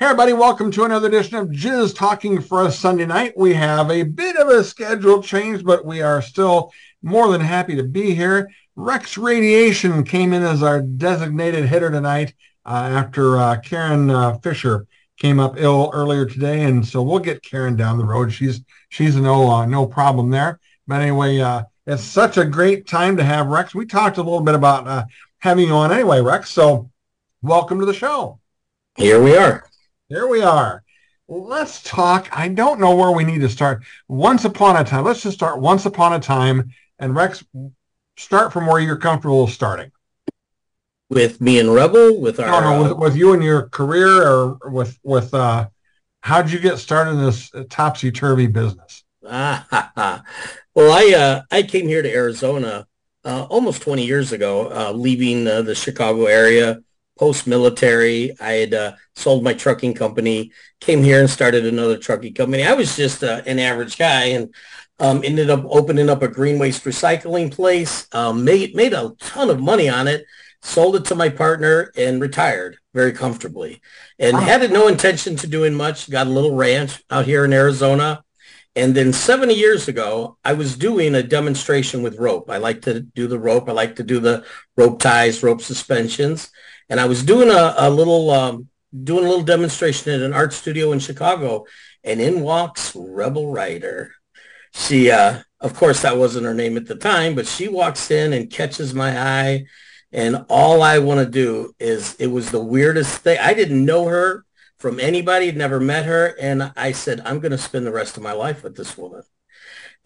Hey, everybody, welcome to another edition of Jizz Talking for us Sunday night. We have a bit of a schedule change, but we are still more than happy to be here. Rex Radiation came in as our designated hitter tonight uh, after uh, Karen uh, Fisher came up ill earlier today, and so we'll get Karen down the road. She's she's no uh, no problem there. But anyway, uh, it's such a great time to have Rex. We talked a little bit about uh, having you on anyway, Rex. So welcome to the show. Here we are. Here we are. Let's talk. I don't know where we need to start. Once upon a time. Let's just start once upon a time. And Rex, start from where you're comfortable starting. With me and Rebel, with our no, no, with, with you and your career, or with with uh, how did you get started in this topsy turvy business? well, I uh, I came here to Arizona uh, almost 20 years ago, uh, leaving uh, the Chicago area post-military. I had uh, sold my trucking company, came here and started another trucking company. I was just uh, an average guy and um, ended up opening up a green waste recycling place, um, made, made a ton of money on it, sold it to my partner and retired very comfortably and had no intention to doing much. Got a little ranch out here in Arizona. And then 70 years ago, I was doing a demonstration with rope. I like to do the rope. I like to do the rope ties, rope suspensions and I was doing a, a little um, doing a little demonstration at an art studio in Chicago, and in walks Rebel Rhyder. She, uh, of course, that wasn't her name at the time, but she walks in and catches my eye, and all I want to do is it was the weirdest thing. I didn't know her from anybody, had never met her, and I said, I'm going to spend the rest of my life with this woman.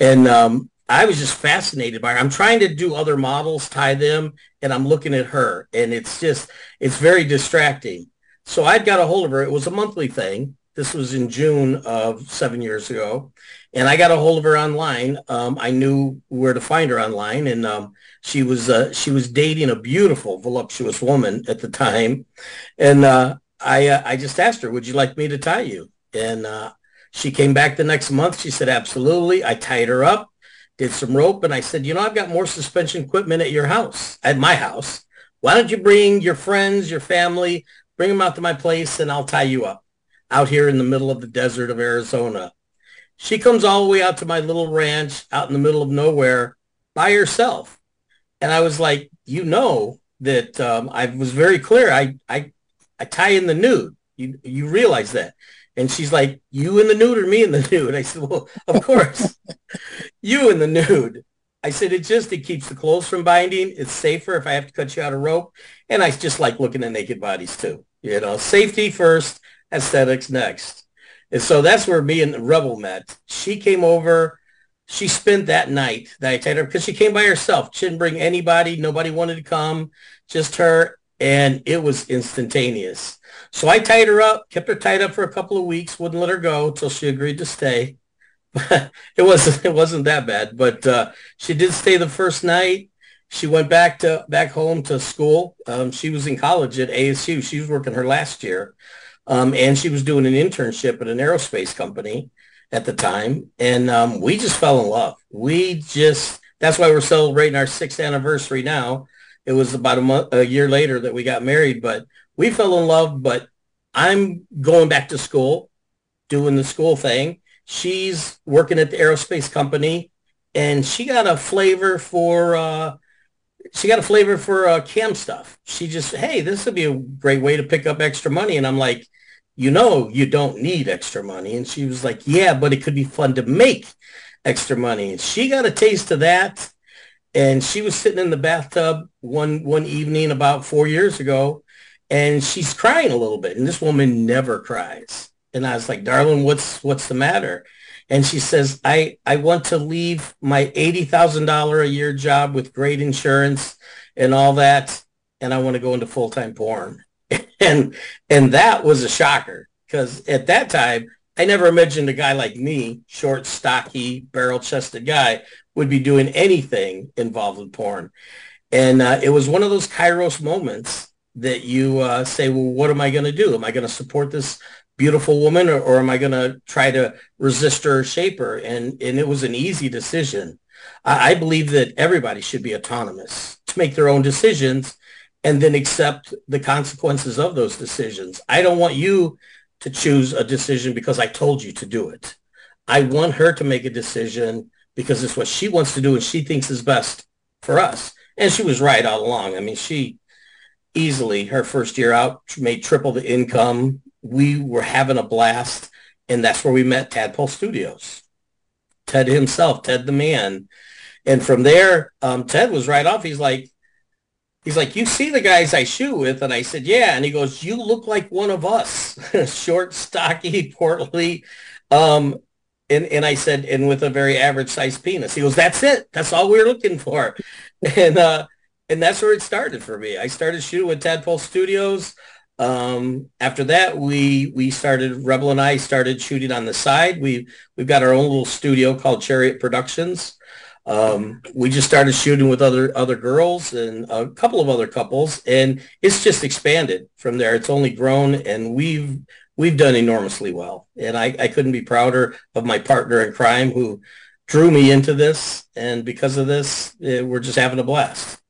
And um, I was just fascinated by her. I'm trying to do other models, tie them, and I'm looking at her, and it's just, it's very distracting. So I'd got a hold of her. It was a monthly thing. This was in June of seven years ago, and I got a hold of her online. Um, I knew where to find her online, and um, she was uh, she was dating a beautiful, voluptuous woman at the time, and uh, I uh, I just asked her, "Would you like me to tie you?" And uh, she came back the next month. She said, "Absolutely." I tied her up did some rope, and I said, you know, I've got more suspension equipment at your house, at my house. Why don't you bring your friends, your family, bring them out to my place, and I'll tie you up out here in the middle of the desert of Arizona. She comes all the way out to my little ranch out in the middle of nowhere by herself. And I was like, you know that um, I was very clear. I, I, I tie in the nude. You, you realize that. And she's like, you in the nude or me in the nude? I said, well, of course, you in the nude. I said, it just, it keeps the clothes from binding. It's safer if I have to cut you out of rope. And I just like looking at naked bodies too. You know, safety first, aesthetics next. And so that's where me and Rebel met. She came over. She spent that night that I tied her because she came by herself. She didn't bring anybody. Nobody wanted to come, just her. And it was instantaneous. So I tied her up, kept her tied up for a couple of weeks, wouldn't let her go until she agreed to stay. it wasn't it wasn't that bad, but uh, she did stay the first night. She went back to back home to school. Um, she was in college at ASU. She was working her last year, um, and she was doing an internship at an aerospace company at the time. And um, we just fell in love. We just that's why we're celebrating our sixth anniversary now. It was about a month, a year later that we got married, but we fell in love, but I'm going back to school, doing the school thing. She's working at the aerospace company, and she got a flavor for uh, she got a flavor for uh, cam stuff. She just, hey, this would be a great way to pick up extra money. And I'm like, you know, you don't need extra money. And she was like, yeah, but it could be fun to make extra money. And she got a taste of that. And she was sitting in the bathtub one one evening about four years ago, and she's crying a little bit. And this woman never cries. And i was like darling what's what's the matter? And she says i i want to leave my $80000 a year job with great insurance and all that and i want to go into full-time porn. And and that was a shocker because at that time i never imagined a guy like me short stocky barrel-chested guy would be doing anything involved with porn and uh, it was one of those kairos moments that you uh, say, well, what am I going to do? Am I going to support this beautiful woman or, or am I going to try to resist her shape her? And, and it was an easy decision. I, I believe that everybody should be autonomous to make their own decisions and then accept the consequences of those decisions. I don't want you to choose a decision because I told you to do it. I want her to make a decision because it's what she wants to do and she thinks is best for us. And she was right all along. I mean, she easily, her first year out, made triple the income. We were having a blast. And that's where we met Tadpole Studios. Ted himself, Ted the man. And from there, um, Ted was right off. He's like, he's like, you see the guys I shoot with? And I said, yeah. And he goes, you look like one of us, short, stocky, portly. Um, and, and I said, and with a very average sized penis. He goes, that's it. That's all we are looking for. And, uh, and that's where it started for me. I started shooting with Tadpole Studios. Um, after that, we we started Rebel and I started shooting on the side. We we've got our own little studio called Chariot Productions. Um, we just started shooting with other other girls and a couple of other couples, and it's just expanded from there. It's only grown, and we've we've done enormously well. And I, I couldn't be prouder of my partner in crime who drew me into this, and because of this, eh, we're just having a blast.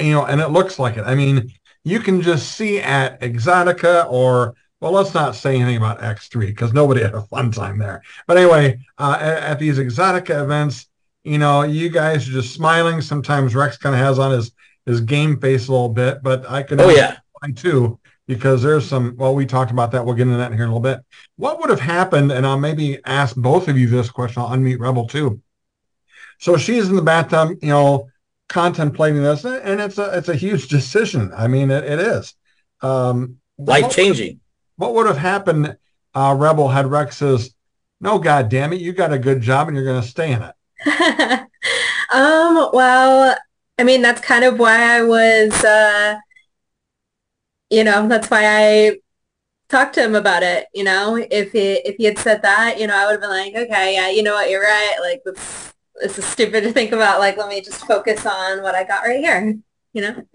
You know, and it looks like it. I mean, you can just see at EXXXOTICA or well, let's not say anything about X3 because nobody had a fun time there. But anyway, uh, at, at, these EXXXOTICA events, you know, you guys are just smiling. Sometimes Rex kind of has on his his game face a little bit, but I can oh yeah too because there's some. Well, we talked about that. We'll get into that here in a little bit. What would have happened? And I'll maybe ask both of you this question. I'll unmute Rebel too. So she's in the bathtub, you know, contemplating this, and it's a it's a huge decision. I mean, it, it is um, life changing. What, what would have happened, uh, Rebel, had Rex says, "No, God damn it, you got a good job, and you're going to stay in it." um. Well, I mean, that's kind of why I was. Uh, you know, that's why I talked to him about it. You know, if he if he had said that, you know, I would have been like, okay, yeah, you know what, you're right. Like, this this is stupid to think about. Like, let me just focus on what I got right here. You know.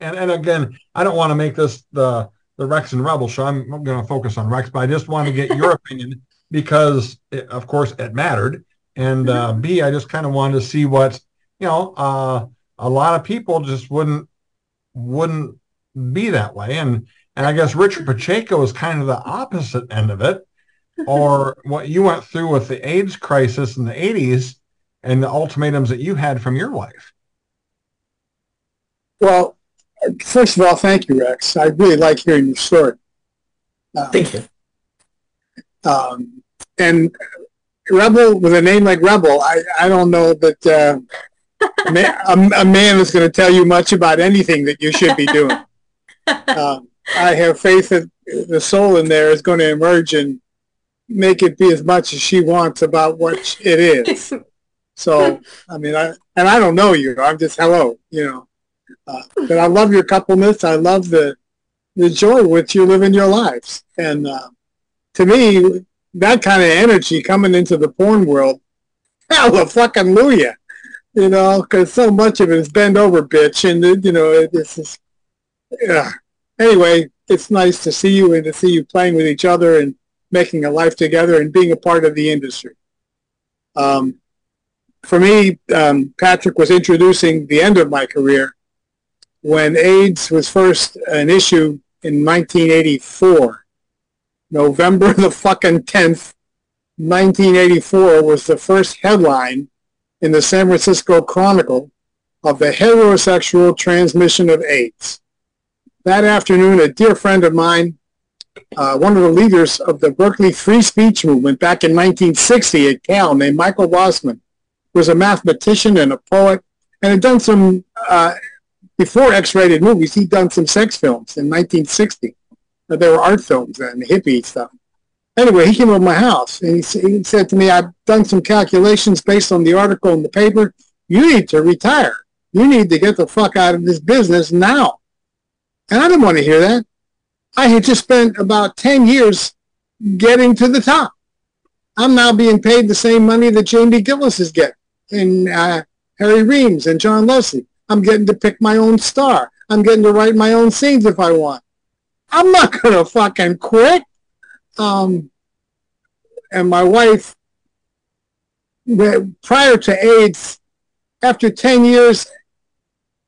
and and again, I don't want to make this the the Rex and Rebel show. I'm going to focus on Rex, but I just want to get your opinion because, it, of course, it mattered. And uh, B, I just kind of wanted to see what you know. Uh, a lot of people just wouldn't wouldn't be that way, and and I guess Richard Pacheco is kind of the opposite end of it or what you went through with the AIDS crisis in the 80s and the ultimatums that you had from your wife. Well, first of all, thank you, Rex. I really like hearing your story. Um, thank you. Um, and Rebel, with a name like Rebel, I, I don't know that uh, a, a, man is going to tell you much about anything that you should be doing. Um, I have faith that the soul in there is going to emerge and make it be as much as she wants about what it is. so, I mean, I and I don't know you. I'm just hello, you know. Uh, but I love your coupleness. I love the the joy with you living your lives. And uh, to me, that kind of energy coming into the porn world, hallelujah, you know, because so much of it is bend over, bitch, and you know, this is, yeah. Anyway, it's nice to see you and to see you playing with each other and making a life together and being a part of the industry. Um, for me, um, Patrick was introducing the end of my career when AIDS was first an issue in 1984. November the fucking 10th, 1984 was the first headline in the San Francisco Chronicle of the heterosexual transmission of AIDS. That afternoon, a dear friend of mine uh, one of the leaders of the Berkeley free speech movement back in 1960 at Cal named Michael Wassman was a mathematician and a poet and had done some, uh, before X-rated movies, he'd done some sex films in 1960. Uh, they were art films and hippie stuff. Anyway, he came over my house and he, he said to me, I've done some calculations based on the article in the paper. You need to retire. You need to get the fuck out of this business now. And I didn't want to hear that. I had just spent about 10 years getting to the top. I'm now being paid the same money that Jamie Gillis is getting and uh, Harry Reams and John Leslie. I'm getting to pick my own star. I'm getting to write my own scenes if I want. I'm not going to fucking quit. Um, and my wife, prior to AIDS, after 10 years,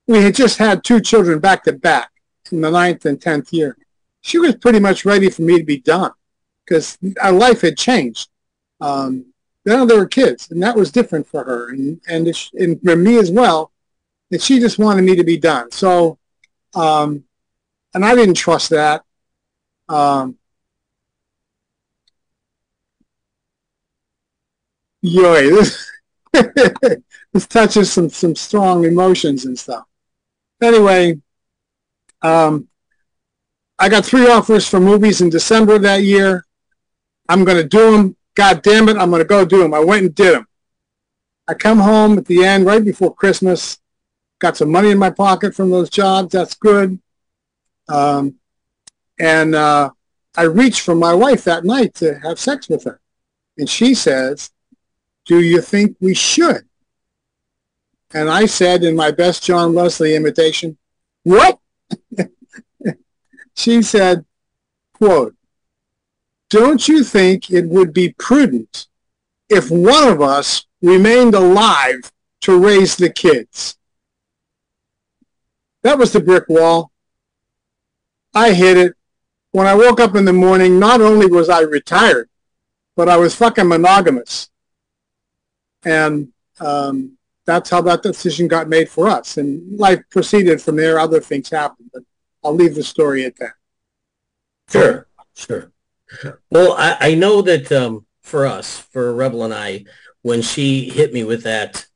we had just had two children back to back in the ninth and 10th year she was pretty much ready for me to be done because our life had changed. Um, now there were kids, and that was different for her, and and, and for me as well. And she just wanted me to be done. So, um, and I didn't trust that. Um, yoy, this, this touches some some strong emotions and stuff. Anyway, um, I got three offers for movies in December that year. I'm going to do them. God damn it, I'm going to go do them. I went and did them. I come home at the end, right before Christmas, got some money in my pocket from those jobs. That's good. Um, and uh, I reached for my wife that night to have sex with her. And she says, do you think we should? And I said in my best John Leslie imitation, what? she said, quote, don't you think it would be prudent if one of us remained alive to raise the kids? That was the brick wall. I hit it. When I woke up in the morning, not only was I retired, but I was fucking monogamous. And um, that's how that decision got made for us. And life proceeded from there. Other things happened, but I'll leave the story at that. Sure, sure. Well, I, I know that um, for us, for Rebel and I, when she hit me with that,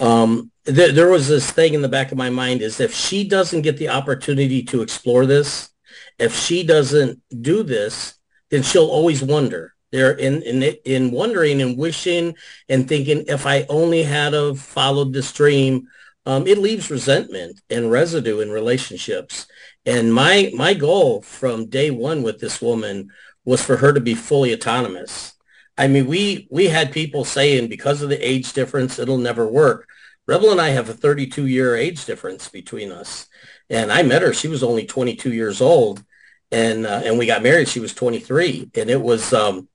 um, th- there was this thing in the back of my mind is if she doesn't get the opportunity to explore this, if she doesn't do this, then she'll always wonder. There in in in wondering and wishing and thinking if I only had have followed this dream, um, it leaves resentment and residue in relationships. And my my goal from day one with this woman was for her to be fully autonomous. I mean, we we had people saying because of the age difference, it'll never work. Rebel and I have a 32 year age difference between us, and I met her. She was only 22 years old, and uh, and we got married. She was 23, and it was um,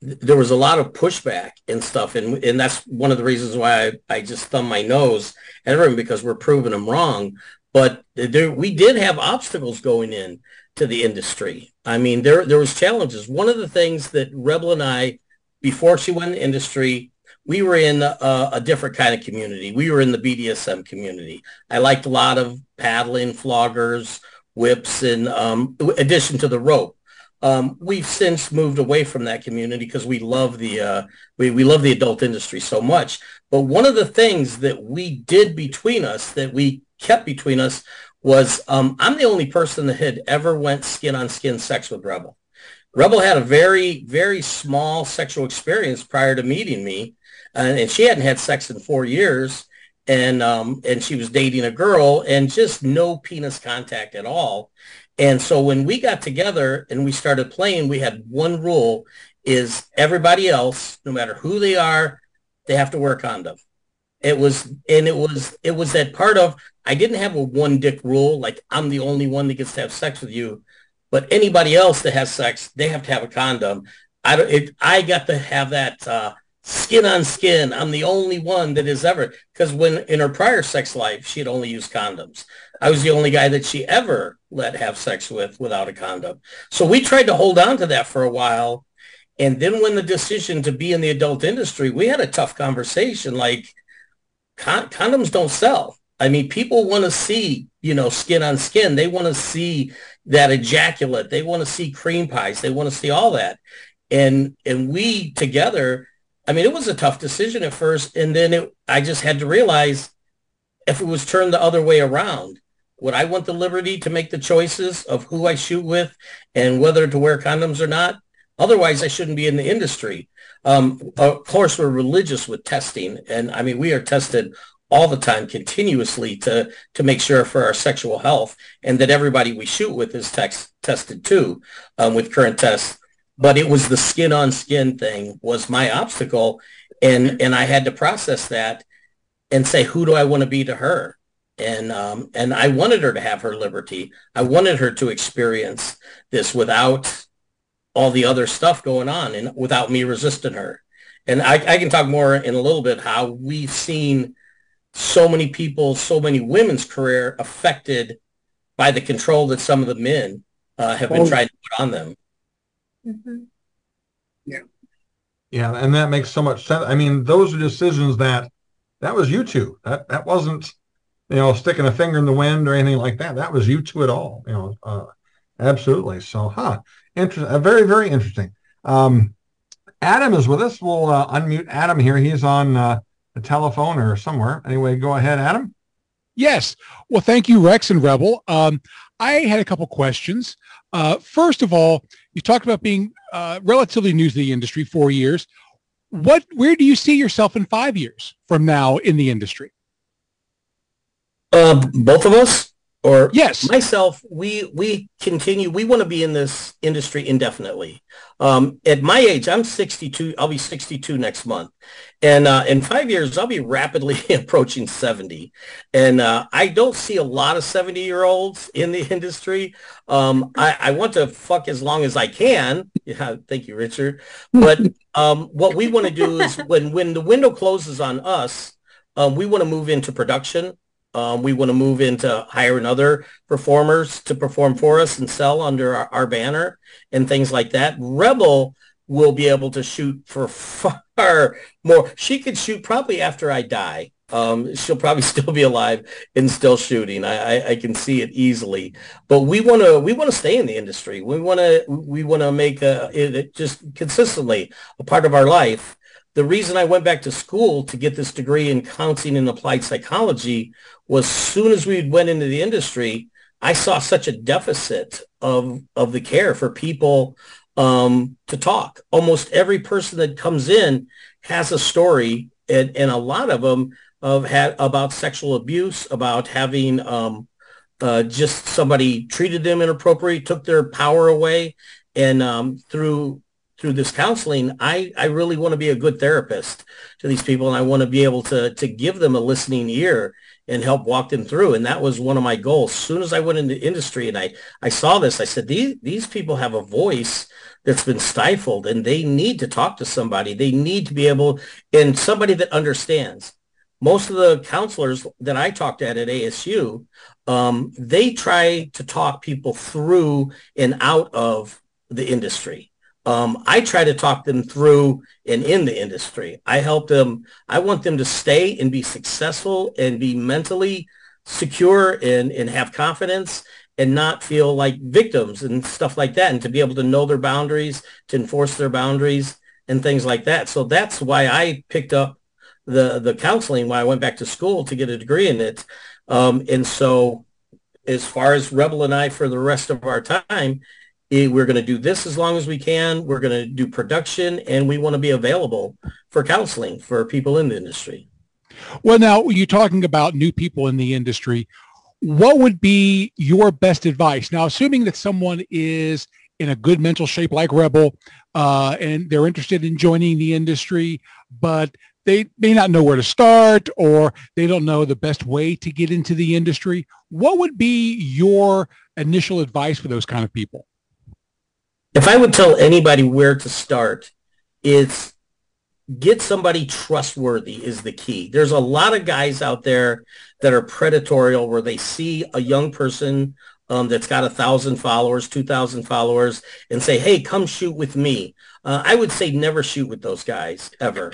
there was a lot of pushback and stuff, and and that's one of the reasons why I, I just thumb my nose at everyone because we're proving them wrong. But there, we did have obstacles going in to the industry. I mean, there there was challenges. One of the things that Rebel and I, before she went in the industry, we were in a, a, different kind of community. We were in the BDSM community. I liked a lot of paddling, floggers, whips, and um, addition to the rope. Um, we've since moved away from that community because we love the uh, we, we love the adult industry so much. But one of the things that we did between us that we kept between us was um, I'm the only person that had ever went skin on skin sex with Rebel. Rebel had a very, very small sexual experience prior to meeting me, and, and she hadn't had sex in four years, and um, and she was dating a girl, and just no penis contact at all. And so when we got together and we started playing, we had one rule: is everybody else, no matter who they are, they have to wear condom. It was, and it was, it was that part of, I didn't have a one dick rule, like I'm the only one that gets to have sex with you, but anybody else that has sex, they have to have a condom. I don't, it, I got to have that, uh, skin on skin. I'm the only one that has ever, because when in her prior sex life, she had only used condoms. I was the only guy that she ever let have sex with without a condom. So we tried to hold on to that for a while. And then when the decision to be in the adult industry, we had a tough conversation. Like, con- condoms don't sell. I mean, people want to see, you know, skin on skin. They want to see that ejaculate. They want to see cream pies. They want to see all that. And and we together, I mean, it was a tough decision at first, and then it, I just had to realize if it was turned the other way around, would I want the liberty to make the choices of who I shoot with and whether to wear condoms or not? Otherwise, I shouldn't be in the industry. Um, of course, we're religious with testing, and I mean we are tested all the time, continuously to to make sure for our sexual health, and that everybody we shoot with is tex- tested too um, with current tests. But it was the skin on skin thing was my obstacle, and and I had to process that and say who do I want to be to her, and um, and I wanted her to have her liberty. I wanted her to experience this without all the other stuff going on and without me resisting her. And I, I can talk more in a little bit how we've seen so many people, so many women's career affected by the control that some of the men uh, have been Oh. trying to put on them. Mhm. Yeah, and that makes so much sense. I mean, those are decisions that that was you two. That that wasn't, you know, sticking a finger in the wind or anything like that. That was you two at all. You know, uh, absolutely. So, huh, interesting. Uh, very, very interesting. Um, Adam is with us. We'll uh, unmute Adam here. He's on uh, the telephone or somewhere. Anyway, go ahead, Adam. Yes. Well, thank you, Rex and Rebel. Um, I had a couple questions. Uh, first of all, you talked about being uh, relatively new to the industry, four years. What, where do you see yourself in five years from now in the industry? Uh, both of us, or Yes. myself, we we continue. We want to be in this industry indefinitely. Um, at my age, I'm 62. I'll be 62 next month, and uh, in five years, I'll be rapidly approaching 70. And uh, I don't see a lot of 70 year olds in the industry. Um, I, I want to fuck as long as I can. Yeah, thank you, Richard. But um, what we want to do is when when the window closes on us, um, we want to move into production. Um, we want to move into hiring other performers to perform for us and sell under our, our banner and things like that. Rebel will be able to shoot for far more. She could shoot probably after I die. Um, she'll probably still be alive and still shooting. I, I, I can see it easily. But we want to we want to stay in the industry. We want to we want to make a, it just consistently a part of our life. The reason I went back to school to get this degree in counseling and applied psychology was soon as we went into the industry, I saw such a deficit of of the care for people um, to talk. Almost every person that comes in has a story, and, and a lot of them of had about sexual abuse, about having um, uh, just somebody treated them inappropriately, took their power away, and um, through through this counseling, I, I really want to be a good therapist to these people, and I want to be able to to give them a listening ear and help walk them through. And that was one of my goals. As soon as I went into industry and I, I saw this, I said, these, these people have a voice that's been stifled and they need to talk to somebody. They need to be able, and somebody that understands. Most of the counselors that I talked at at ASU, um, they try to talk people through and out of the industry. Um, I try to talk them through and in the industry. I help them. I want them to stay and be successful and be mentally secure and, and have confidence and not feel like victims and stuff like that and to be able to know their boundaries, to enforce their boundaries and things like that. So that's why I picked up the, the counseling why I went back to school to get a degree in it. Um, and so as far as Rebel and I for the rest of our time, eh, we're going to do this as long as we can. We're going to do production and we want to be available for counseling for people in the industry. Well, now you're talking about new people in the industry. What would be your best advice? Now, assuming that someone is in a good mental shape like Rebel uh, and they're interested in joining the industry, but they may not know where to start or they don't know the best way to get into the industry. What would be your initial advice for those kind of people? If I would tell anybody where to start, it's get somebody trustworthy is the key. There's a lot of guys out there that are predatorial where they see a young person um, that's got a thousand followers, two thousand followers, and say, "Hey, come shoot with me." Uh, I would say never shoot with those guys ever.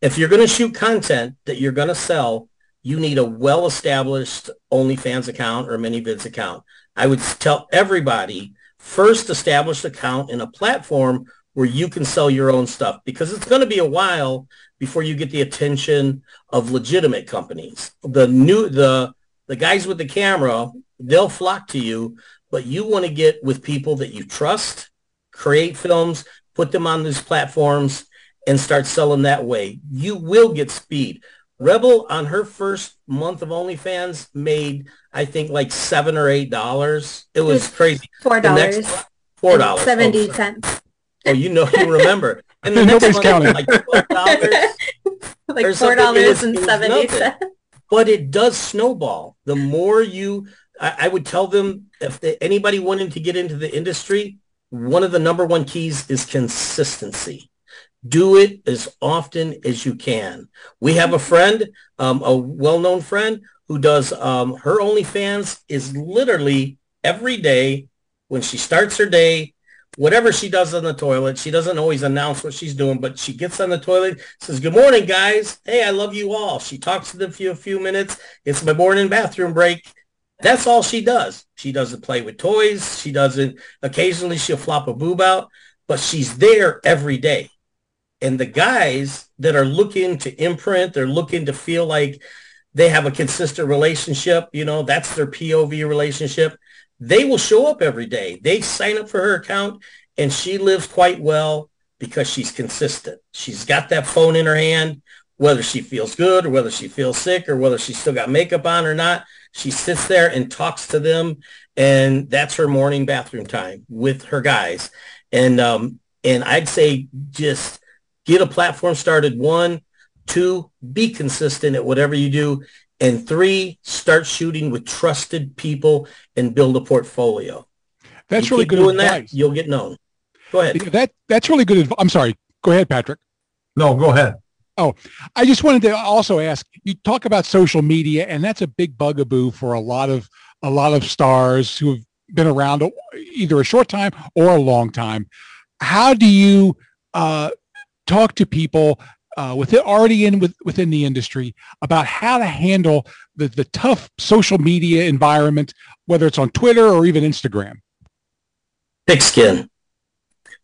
If you're going to shoot content that you're going to sell, you need a well-established OnlyFans account or ManyVids account. I would tell everybody first establish account in a platform where you can sell your own stuff because it's going to be a while before you get the attention of legitimate companies. The new the the guys with the camera, they'll flock to you, but you want to get with people that you trust, create films, put them on these platforms and start selling that way. You will get speed. Rebel on her first month of OnlyFans made I think like 7 or 8 dollars. It was crazy. Four The dollars. next four dollars. Seventy Oh, cents. Oh, you know, you remember. And the next Nobody's one, counting. like twelve dollars. like four dollars was- and it was seventy But it does snowball. The more you, I, I would tell them if the, anybody wanted to get into the industry, one of the number one keys is consistency. Do it as often as you can. We have a friend, um, a well-known friend who does um, her OnlyFans is literally every day when she starts her day, whatever she does on the toilet, she doesn't always announce what she's doing, but she gets on the toilet, says, good morning, guys. Hey, I love you all. She talks to them for a few minutes. It's my morning bathroom break. That's all she does. She doesn't play with toys. She doesn't, occasionally she'll flop a boob out, but she's there every day. And the guys that are looking to imprint, they're looking to feel like they have a consistent relationship, you know, that's their POV relationship. They will show up every day. They sign up for her account and she lives quite well because she's consistent. She's got that phone in her hand, whether she feels good or whether she feels sick or whether she's still got makeup on or not. She sits there and talks to them, and that's her morning bathroom time with her guys. And um, and I'd say just get a platform started. One, two, be consistent at whatever you do, and three, start shooting with trusted people and build a portfolio. That's you really keep good doing advice. that, you'll get known. Go ahead. That that's really good. Adv- I'm sorry. Go ahead, Patrick. No, go ahead. Oh, I just wanted to also ask. You talk about social media, and that's a big bugaboo for a lot of a lot of stars who have been around either a short time or a long time. How do you uh, talk to people uh, within already in with, within the industry about how to handle the the tough social media environment, whether it's on Twitter or even Instagram? thick skin.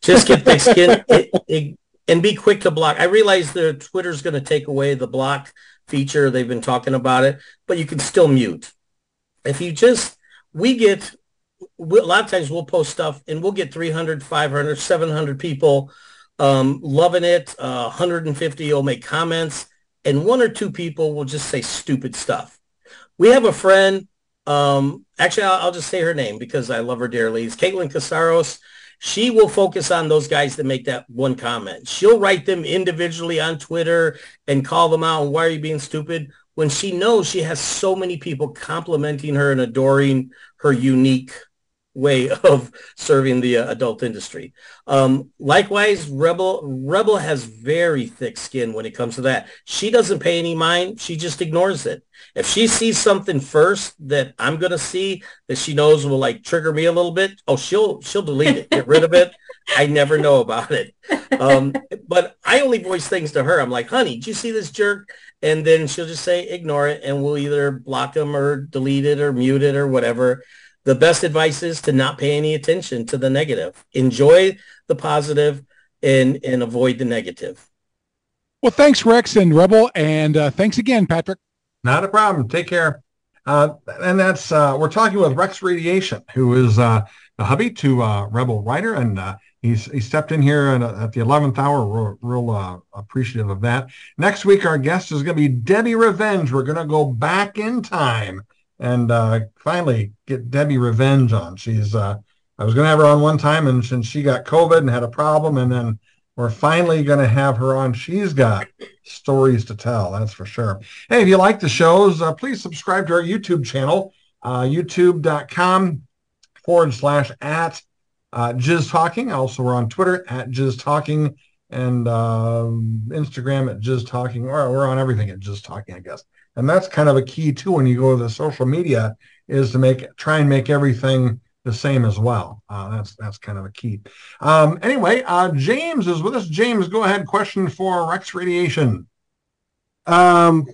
Just get thick skin it, it, and be quick to block. I realize the Twitter's going to take away the block feature. They've been talking about it, but you can still mute. If you just, we get, we, a lot of times we'll post stuff and we'll get 300, 500, 700 people um, loving it. Uh, 150 will make comments and one or two people will just say stupid stuff. We have a friend um, actually, I'll, I'll, just say her name because I love her dearly. It's Caitlin Casaros. She will focus on those guys that make that one comment. She'll write them individually on Twitter and call them out. Why are you being stupid? When she knows she has so many people complimenting her and adoring her unique way of serving the uh, adult industry. Um, likewise, Rebel Rebel has very thick skin when it comes to that. She doesn't pay any mind. She just ignores it. If she sees something first that I'm going to see that she knows will like trigger me a little bit, oh, she'll she'll delete it, get rid of it. I never know about it. Um, but I only voice things to her. I'm like, honey, did you see this jerk? And then she'll just say, ignore it. And we'll either block them or delete it or mute it or whatever the best advice is to not pay any attention to the negative. Enjoy the positive and, and avoid the negative. Well, thanks, Rex and Rebel. And uh, thanks again, Patrick. Not a problem. Take care. Uh, and that's, uh, we're talking with Rex Radiation, who is uh, a hubby to uh, Rebel Rhyder. And uh, he's, he stepped in here at, at the 11th hour. We're real appreciative of that. Next week, our guest is going to be Debbie Revenge. We're going to go back in time and uh, finally get Debbie revenge on. She's uh, I was going to have her on one time, and since she got COVID and had a problem, and then we're finally going to have her on. She's got stories to tell, that's for sure. Hey, if you like the shows, uh, please subscribe to our YouTube channel, uh, youtube.com forward slash at uh, Jizz Talking. Also, we're on Twitter at Jizz Talking and uh, Instagram at Jizz Talking, or we're on everything at Jizz Talking, I guess and that's kind of a key too when you go to the social media is to make try and make everything the same as well. Uh, that's that's kind of a key. Um, anyway, uh, James is with us. James, go ahead. Question for Rex Radiation. Um,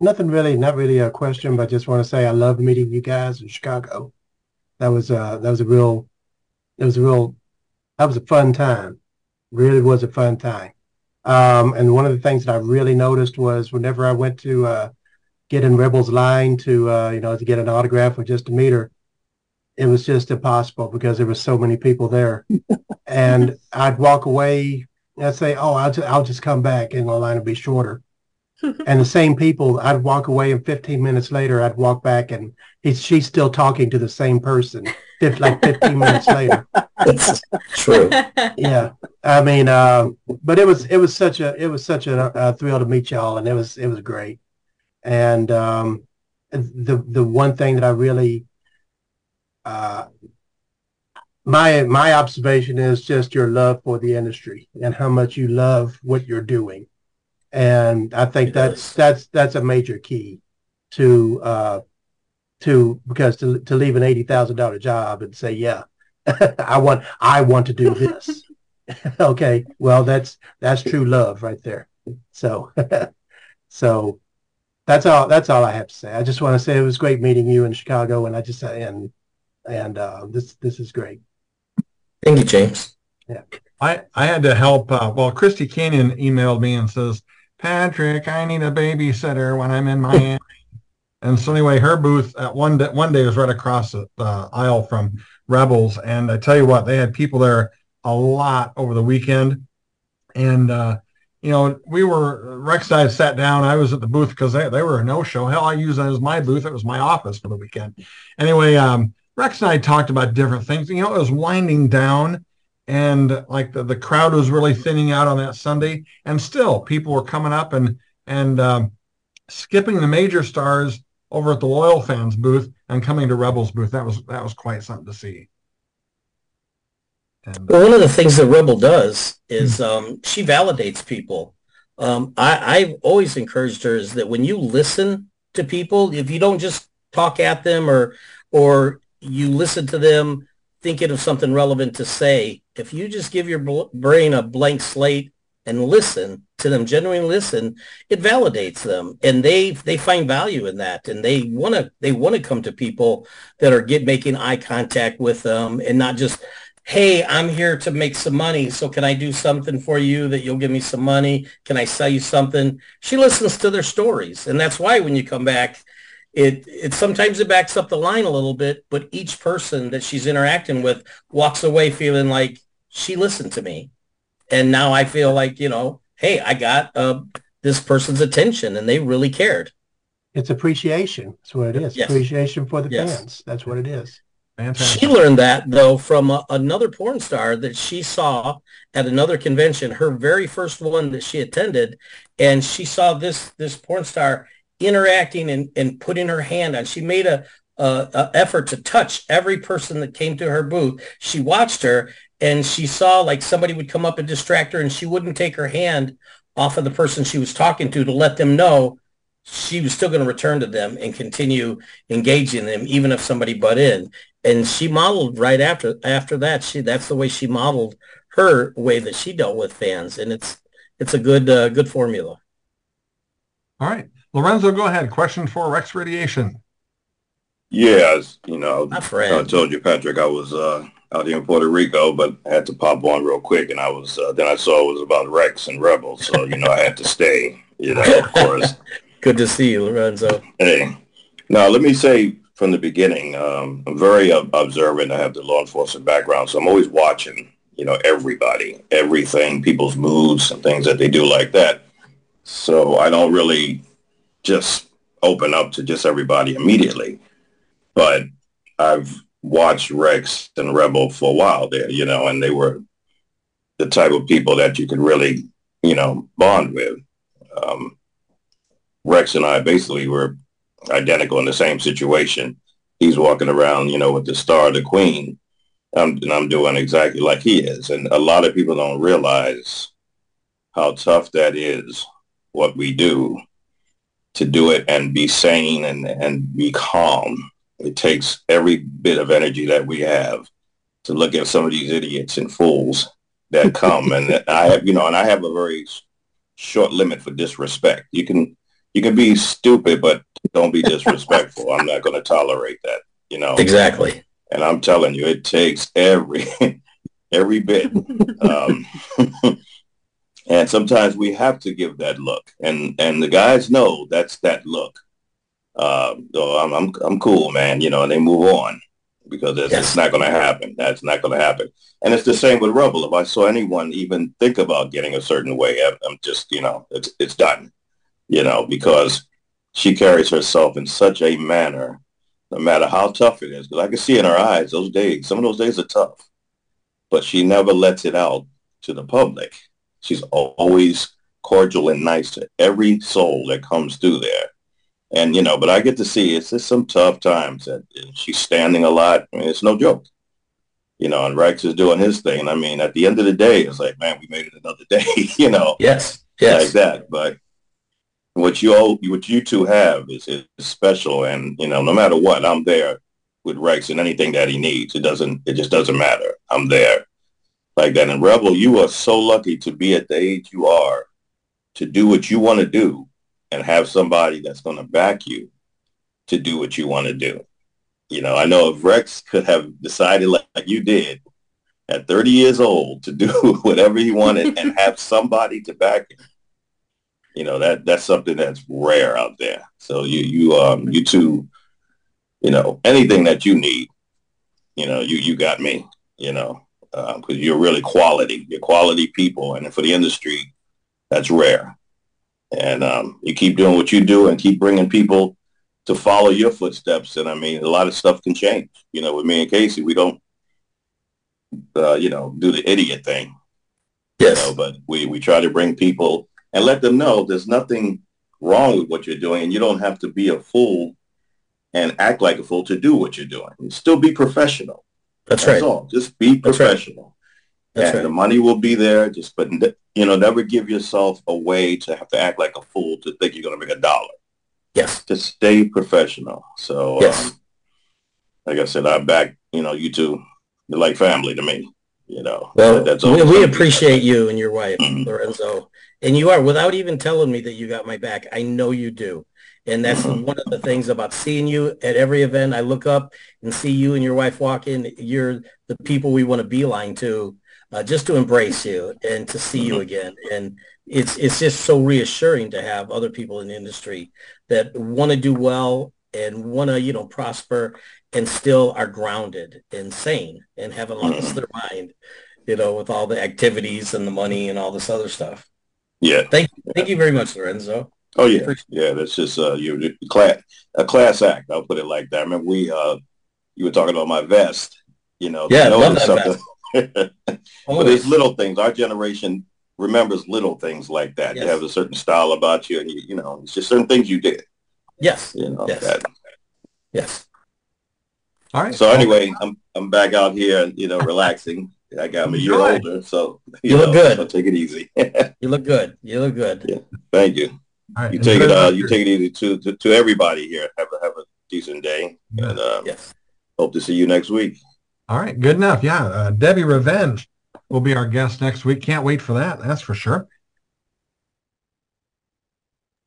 nothing really, not really a question, but just want to say I love meeting you guys in Chicago. That was uh that was a real, that was a real, that was a fun time. Really was a fun time. Um, and one of the things that I really noticed was whenever I went to uh, get in Rebel's line to uh, you know to get an autograph or just to meet her, it was just impossible because there were so many people there, and I'd walk away and I'd say, "Oh, I'll just, I'll just come back and the line will be shorter." and the same people, I'd walk away, and 15 minutes later, I'd walk back, and he's she's still talking to the same person, like 15 minutes later. That's true. Yeah, I mean, uh, but it was it was such a it was such a, a thrill to meet y'all, and it was it was great. And um, the the one thing that I really uh, my my observation is just your love for the industry and how much you love what you're doing, and I think that's that's that's a major key to uh, to because to to leave an eighty thousand dollar job and say yeah I want I want to do this. okay, well that's that's true love right there. So so that's all that's all I have to say. I just want to say it was great meeting you in Chicago, and I just and and uh, this this is great. Thank you, James. Yeah. I, I had to help. Uh, well, Christy Canyon emailed me and says, Patrick, I need a babysitter when I'm in Miami. and so anyway, her booth at one day, one day was right across the, the aisle from Rebels. And I tell you what, they had people there a lot over the weekend. And, uh, you know, we were, Rex and I sat down. I was at the booth because they, they were a no-show. Hell, I used that as my booth. It was my office for the weekend. Anyway, um, Rex and I talked about different things. You know, it was winding down and like the, the crowd was really thinning out on that Sunday, and still people were coming up and and um, skipping the major stars over at the LoyalFans booth and coming to Rebels booth. That was that was quite something to see. And, well, one of the things that Rebel does is hmm. um, she validates people. Um, I, I've always encouraged her is that when you listen to people, if you don't just talk at them or or you listen to them thinking of something relevant to say, if you just give your brain a blank slate and listen to them, genuinely listen, it validates them, and they they find value in that, and they want to they want to come to people that are get making eye contact with them, and not just. Hey, I'm here to make some money. So can I do something for you that you'll give me some money? Can I sell you something? She listens to their stories. And that's why when you come back, it it sometimes it backs up the line a little bit, but each person that she's interacting with walks away feeling like she listened to me, and now I feel like you know, hey, I got uh, this person's attention, and they really cared. It's appreciation. That's what it is. Yes. Appreciation for the yes. fans. That's what it is. Fantastic. She learned that though from a, another porn star that she saw at another convention, her very first one that she attended, and she saw this this porn star interacting and, and putting her hand on. She made a, a, a, effort to touch every person that came to her booth. She watched her and she saw like somebody would come up and distract her and she wouldn't take her hand off of the person she was talking to to let them know she was still going to return to them and continue engaging them even if somebody butt in. And she modeled right after after that. She that's the way she modeled her way that she dealt with fans, and it's it's a good uh, good formula. All right. Lorenzo, go ahead. Question for Rex Radiation. Yes, you know, I told you, Patrick, I was uh, out here in Puerto Rico, but I had to pop on real quick, and I was uh, then I saw it was about Rex and Rebels, so you know I had to stay. You know, of course. Good to see you, Lorenzo. Hey, now let me say from the beginning, um, I'm very uh, observant. I have the law enforcement background, so I'm always watching. You know, everybody, everything, people's moods and things that they do like that. So I don't really just open up to just everybody immediately. But I've watched Rex and Rebel for a while there, you know, and they were the type of people that you could really, you know, bond with. Um, Rex and I basically were identical in the same situation. He's walking around, you know, with the star, the queen, um, and I'm doing exactly like he is. And a lot of people don't realize how tough that is, what we do to do it and be sane and, and be calm. It takes every bit of energy that we have to look at some of these idiots and fools that come. and I have, you know, and I have a very short limit for disrespect. You can, you can be stupid, but don't be disrespectful. I'm not going to tolerate that, you know? Exactly. And I'm telling you, it takes every, every bit. Um, And sometimes we have to give that look, and and the guys know that's that look. Uh, so I'm I'm I'm cool, man. You know, and they move on because it's, yes. it's not going to happen. That's not going to happen. And it's the same with Rebel. If I saw anyone even think about getting a certain way, I'm just you know it's it's done. You know because she carries herself in such a manner, no matter how tough it is. Because I can see in her eyes those days. Some of those days are tough, but she never lets it out to the public. She's always cordial and nice to every soul that comes through there. And, you know, but I get to see it's just some tough times. That she's standing a lot. I mean, it's no joke. You know, and Rex is doing his thing. I mean, at the end of the day, it's like, man, we made it another day, you know. Yes. Yes. Like that. But what you all, what you two have is, is special. And, you know, no matter what, I'm there with Rex and anything that he needs. It doesn't. It just doesn't matter. I'm there like that. And Rebel, you are so lucky to be at the age you are to do what you want to do and have somebody that's going to back you to do what you want to do. You know, I know if Rex could have decided like, like you did at 30 years old to do whatever he wanted and have somebody to back him, you know, that that's something that's rare out there. So you you um you two, you know, anything that you need, you know, you you got me, you know, because um, you're really quality. You're quality people, and for the industry, that's rare. And um, you keep doing what you do and keep bringing people to follow your footsteps. And I mean, a lot of stuff can change. You know, with me and Casey, we don't, uh, you know, do the idiot thing. Yes. You know, but we, we try to bring people and let them know there's nothing wrong with what you're doing and you don't have to be a fool and act like a fool to do what you're doing. You still be professional. That's, That's right. all. Just be That's right. professional. That's and right. the money will be there. Just but you know, never give yourself a way to have to act like a fool to think you're going to make a dollar. Yes. Just stay professional. So, Yes. um, like I said, I'm back. You know, you two, you're like family to me. You know, Well, That's we, we appreciate you and your wife, Mhm. Lorenzo. And you are, without even telling me that you got my back, I know you do. And that's Mhm. one of the things about seeing you at every event. I look up and see you and your wife walk in. You're the people we want to beeline to, uh, just to embrace you and to see you Mhm. again. And it's it's just so reassuring to have other people in the industry that want to do well and want to you know prosper and still are grounded and sane and haven't lost their mind you know with all the activities and the money and all this other stuff Yeah. thank you thank you very much lorenzo Oh yeah. Yeah. That's just uh, you class a class act. I'll put it like that. I remember we uh, you were talking about my vest. You know. Yeah, I love that something. but it's little things. Our generation remembers little things like that. You have a certain style about you, and you, you know, it's just certain things you did. yes You know. Yes. That. yes All right. So anyway, I'm I'm back out here, you know, relaxing. I got me a year Good. older, so You look good. So take it easy. you look good you look good Yeah. Thank you. All right. You take it. Enjoy Uh, you take it easy to, to to everybody here. Have a have a decent day, Yeah. and uh, yes hope to see you next week. All right. Good enough. Yeah. Uh, Debbie Revenge will be our guest next week. Can't wait for that. That's for sure.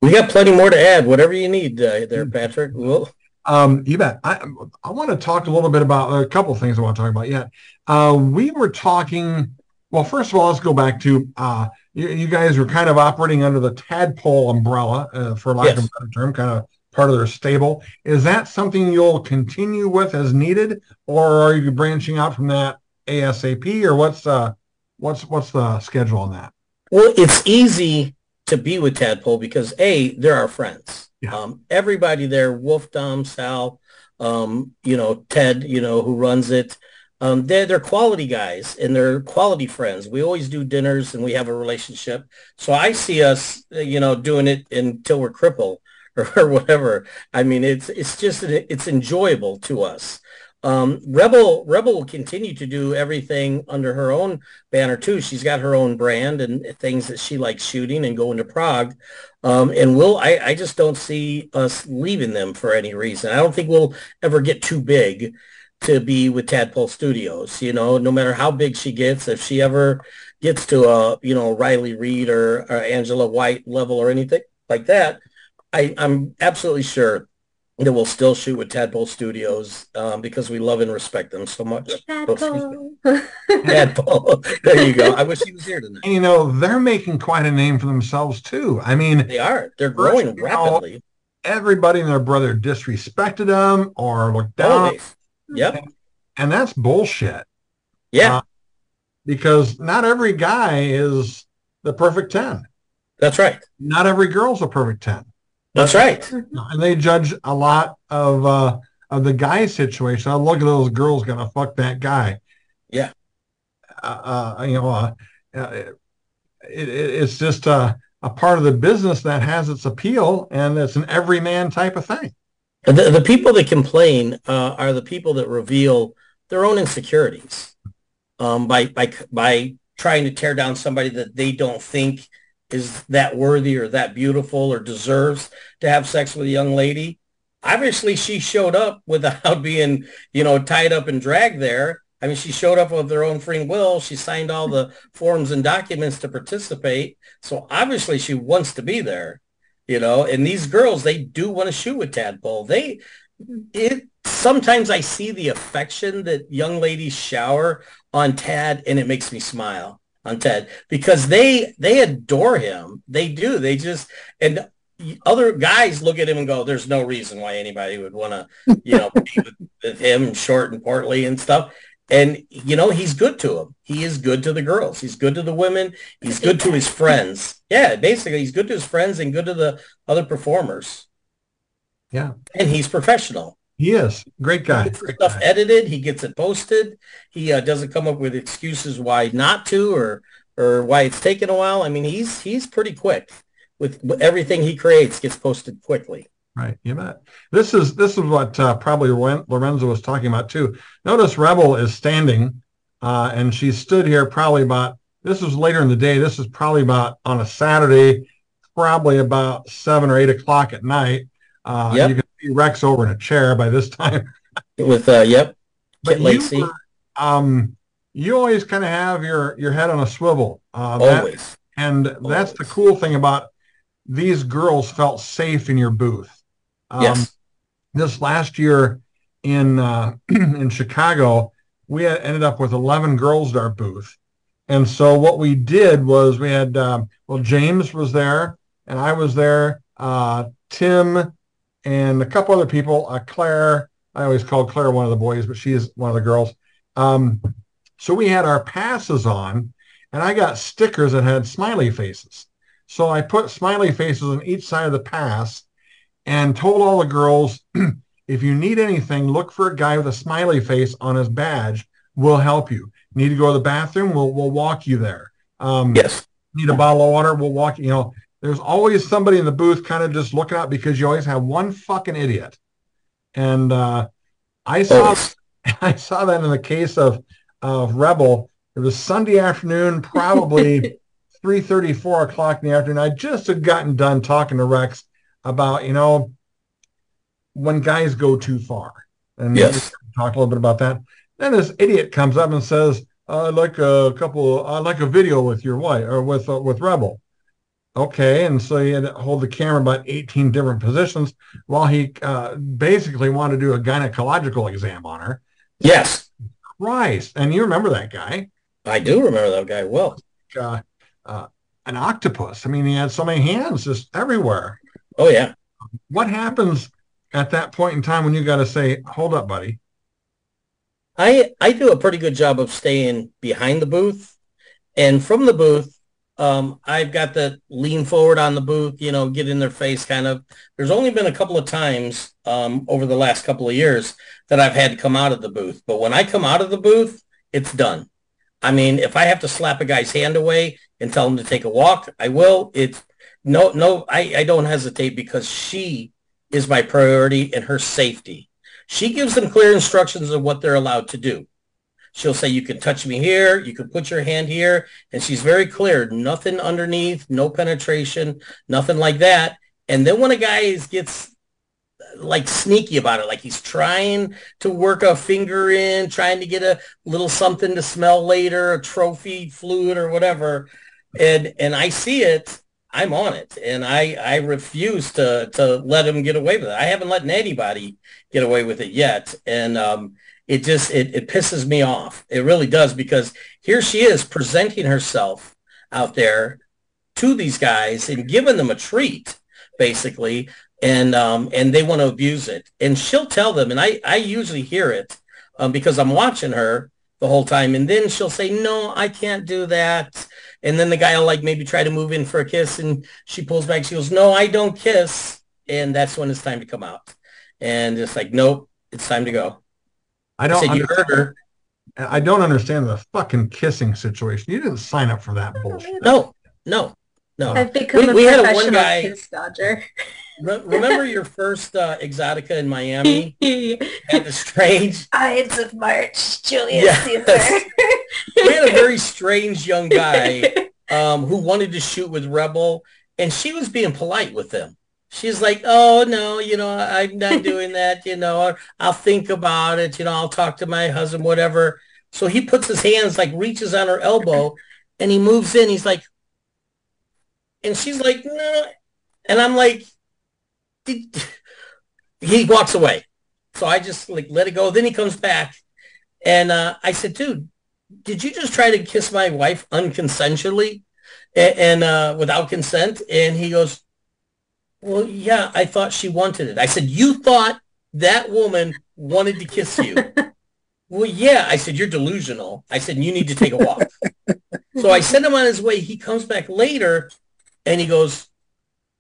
we got plenty more to add whatever you need uh, there patrick we'll Um, you bet. I I want to talk a little bit about a couple of things I want to talk about yet. Uh, we were talking. Well, first of all, let's go back to uh, you, you guys were kind of operating under the tadpole umbrella, uh, for lack of Yes. a better term, kind of part of their stable. Is that something you'll continue with as needed, or are you branching out from that ASAP, or what's uh, what's what's the schedule on that? Well, it's easy to be with Tadpole because A, they're our friends. Yeah. Um, everybody there, Wolf, Dom, Sal, um, you know, Ted, you know, who runs it. Um, they're, they're quality guys and they're quality friends. We always do dinners and we have a relationship. So I see us, uh, you know, doing it until we're crippled or, or whatever. I mean, it's, it's just, it's enjoyable to us. Um, Rebel Rebel will continue to do everything under her own banner too. She's got her own brand and things that she likes shooting and going to Prague. Um, and we'll I, I just don't see us leaving them for any reason. I don't think we'll ever get too big to be with Tadpole Studios. You know, no matter how big she gets, if she ever gets to a you know Riley Reid or, or Angela White level or anything like that, I, I'm absolutely sure that we'll still shoot with Tadpole Studios um, because we love and respect them so much. Oh. Tadpole. Tadpole. there you go. I wish he was here tonight. And you know, they're making quite a name for themselves too. I mean, They are. They're growing First, you know, rapidly. everybody and their brother disrespected them or looked down, Always. Yep. and that's bullshit. Yeah. Uh, because not every guy is the perfect 10. That's right. Not every girl's a perfect 10. That's right. And they judge a lot of uh, of the guy situation. Oh, look at those girls gonna fuck that guy. Yeah. Uh, uh, you know, uh, uh, it, it, it's just uh, a part of the business that has its appeal, and it's an everyman type of thing. The, the people that complain uh, are the people that reveal their own insecurities um, by, by, by trying to tear down somebody that they don't think is that worthy or that beautiful or deserves to have sex with a young lady. obviously she showed up without being, you know, tied up and dragged there. I mean, she showed up of their own free will. She signed all the forms and documents to participate. So obviously she wants to be there, you know, and these girls, they do want to shoot with Tadpole. They, it, sometimes I see the affection that young ladies shower on Tad and it makes me smile on Ted because they, they adore him. They do. They just, and other guys look at him and go, there's no reason why anybody would want to, you know, be with, with him short and portly and stuff. And, you know, he's good to them. He is good to the girls. He's good to the women. He's good to his friends. Yeah, basically, he's good to his friends and good to the other performers. Yeah. And he's professional. He is. Great guy. He gets Great stuff guy. edited. He gets it posted. He uh, doesn't come up with excuses why not to or or why it's taken a while. I mean, he's he's pretty quick with, with everything he creates gets posted quickly. Right, you bet. This is this is what uh, probably Lorenzo was talking about too. Notice Rebel is standing, uh, and she stood here probably about. This was later in the day. This is probably about on a Saturday, probably about seven or eight o'clock at night. Uh, Yep. You can see Rex over in a chair by this time. With uh, yep, But you, um, you always kind of have your your head on a swivel. Uh, that- always. and that's the cool thing about these girls felt safe in your booth. Um, yes. this last year in uh, in Chicago, we had ended up with 11 girls at our booth. And so what we did was we had, um, well, James was there and I was there, uh, Tim and a couple other people, uh, Claire, I always call Claire one of the boys, but she is one of the girls. Um, so we had our passes on and I got stickers that had smiley faces. So I put smiley faces on each side of the pass and told all the girls, if you need anything, look for a guy with a smiley face on his badge. We'll help you. Need to go to the bathroom? We'll we'll walk you there. Um, Yes. Need a bottle of water? We'll walk. You know, there's always somebody in the booth kind of just looking out because you always have one fucking idiot. And uh, I saw Always. I saw that in the case of of Rebel. It was Sunday afternoon, probably three thirty, four o'clock in the afternoon. I just had gotten done talking to Rex about, you know, when guys go too far. And Yes. we talked a little bit about that. Then this idiot comes up and says, I'd like a couple, I'd like a video with your wife or with, uh, with Rebel. Okay. And so he had to hold the camera about 18 different positions while he uh, basically wanted to do a gynecological exam on her. Yes. Christ. And you remember that guy, I do remember that guy well. uh, uh, an octopus. I mean, he had so many hands just everywhere. Oh yeah. What happens at that point in time when you got to say, hold up, buddy? I I do a pretty good job of staying behind the booth, and from the booth, um, I've got to lean forward on the booth, you know, get in their face, kind of. There's only been a couple of times um, over the last couple of years that I've had to come out of the booth, but when I come out of the booth, it's done. I mean, if I have to slap a guy's hand away and tell him to take a walk, I will. It's no, no, I, I don't hesitate because she is my priority and her safety. She gives them clear instructions of what they're allowed to do. She'll say, you can touch me here, you can put your hand here. And she's very clear, nothing underneath, no penetration, nothing like that. And then when a guy is, gets like sneaky about it, like he's trying to work a finger in, trying to get a little something to smell later, a trophy fluid or whatever. And, and I see it, I'm on it. And I, I refuse to, to let him get away with it. I haven't let anybody get away with it yet. And, um, it just it, it pisses me off. It really does because here she is presenting herself out there to these guys and giving them a treat basically and um and they want to abuse it. And she'll tell them and i i usually hear it um, because i'm watching her the whole time and then she'll say no i can't do that. And then the guy will like maybe try to move in for a kiss and she pulls back. She goes no i don't kiss. And that's when it's time to come out. And it's like nope it's time to go I I don't. said, you heard her. I don't understand the fucking kissing situation. You didn't sign up for that bullshit. No, no, no. I've become We- a we had a one professional guy- kiss dodger. Re- remember your first uh, EXXXOTICA in Miami? Had the strange. Ides of March, Julius Yes. Caesar. We had a very strange young guy um, who wanted to shoot with Rebel, and she was being polite with them. She's like, oh no, you know, I'm not doing that. You know, I'll think about it. You know, I'll talk to my husband, whatever. So he puts his hands like reaches on her elbow and he moves in. He's like, and she's like, no. And I'm like, he walks away. So I just like let it go. Then he comes back and uh, I said, dude, did you just try to kiss my wife unconsensually and, and uh, without consent? And he goes, well, yeah, I thought she wanted it. I said, you thought that woman wanted to kiss you. well, yeah. I said, you're delusional. I said, you need to take a walk. so I sent him on his way. He comes back later and he goes,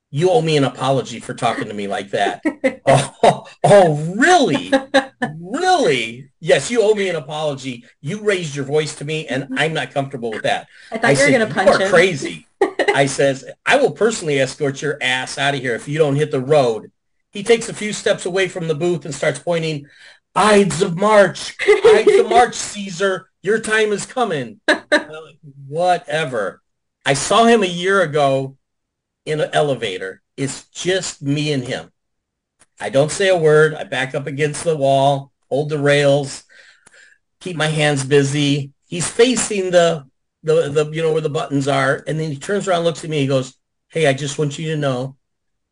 you owe me an apology for talking to me like that. oh, oh, really? really? Yes, you owe me an apology. You raised your voice to me, and I'm not comfortable with that. I thought I you were going to punch you are him. crazy. I says, I will personally escort your ass out of here if you don't hit the road. He takes a few steps away from the booth and starts pointing, Ides of March, Ides of March, Caesar, your time is coming. Whatever. I saw him a year ago in an elevator. It's just me and him. I don't say a word. I back up against the wall, hold the rails, keep my hands busy. He's facing the, the, the, you know, where the buttons are. And then he turns around, looks at me. He goes, hey, I just want you to know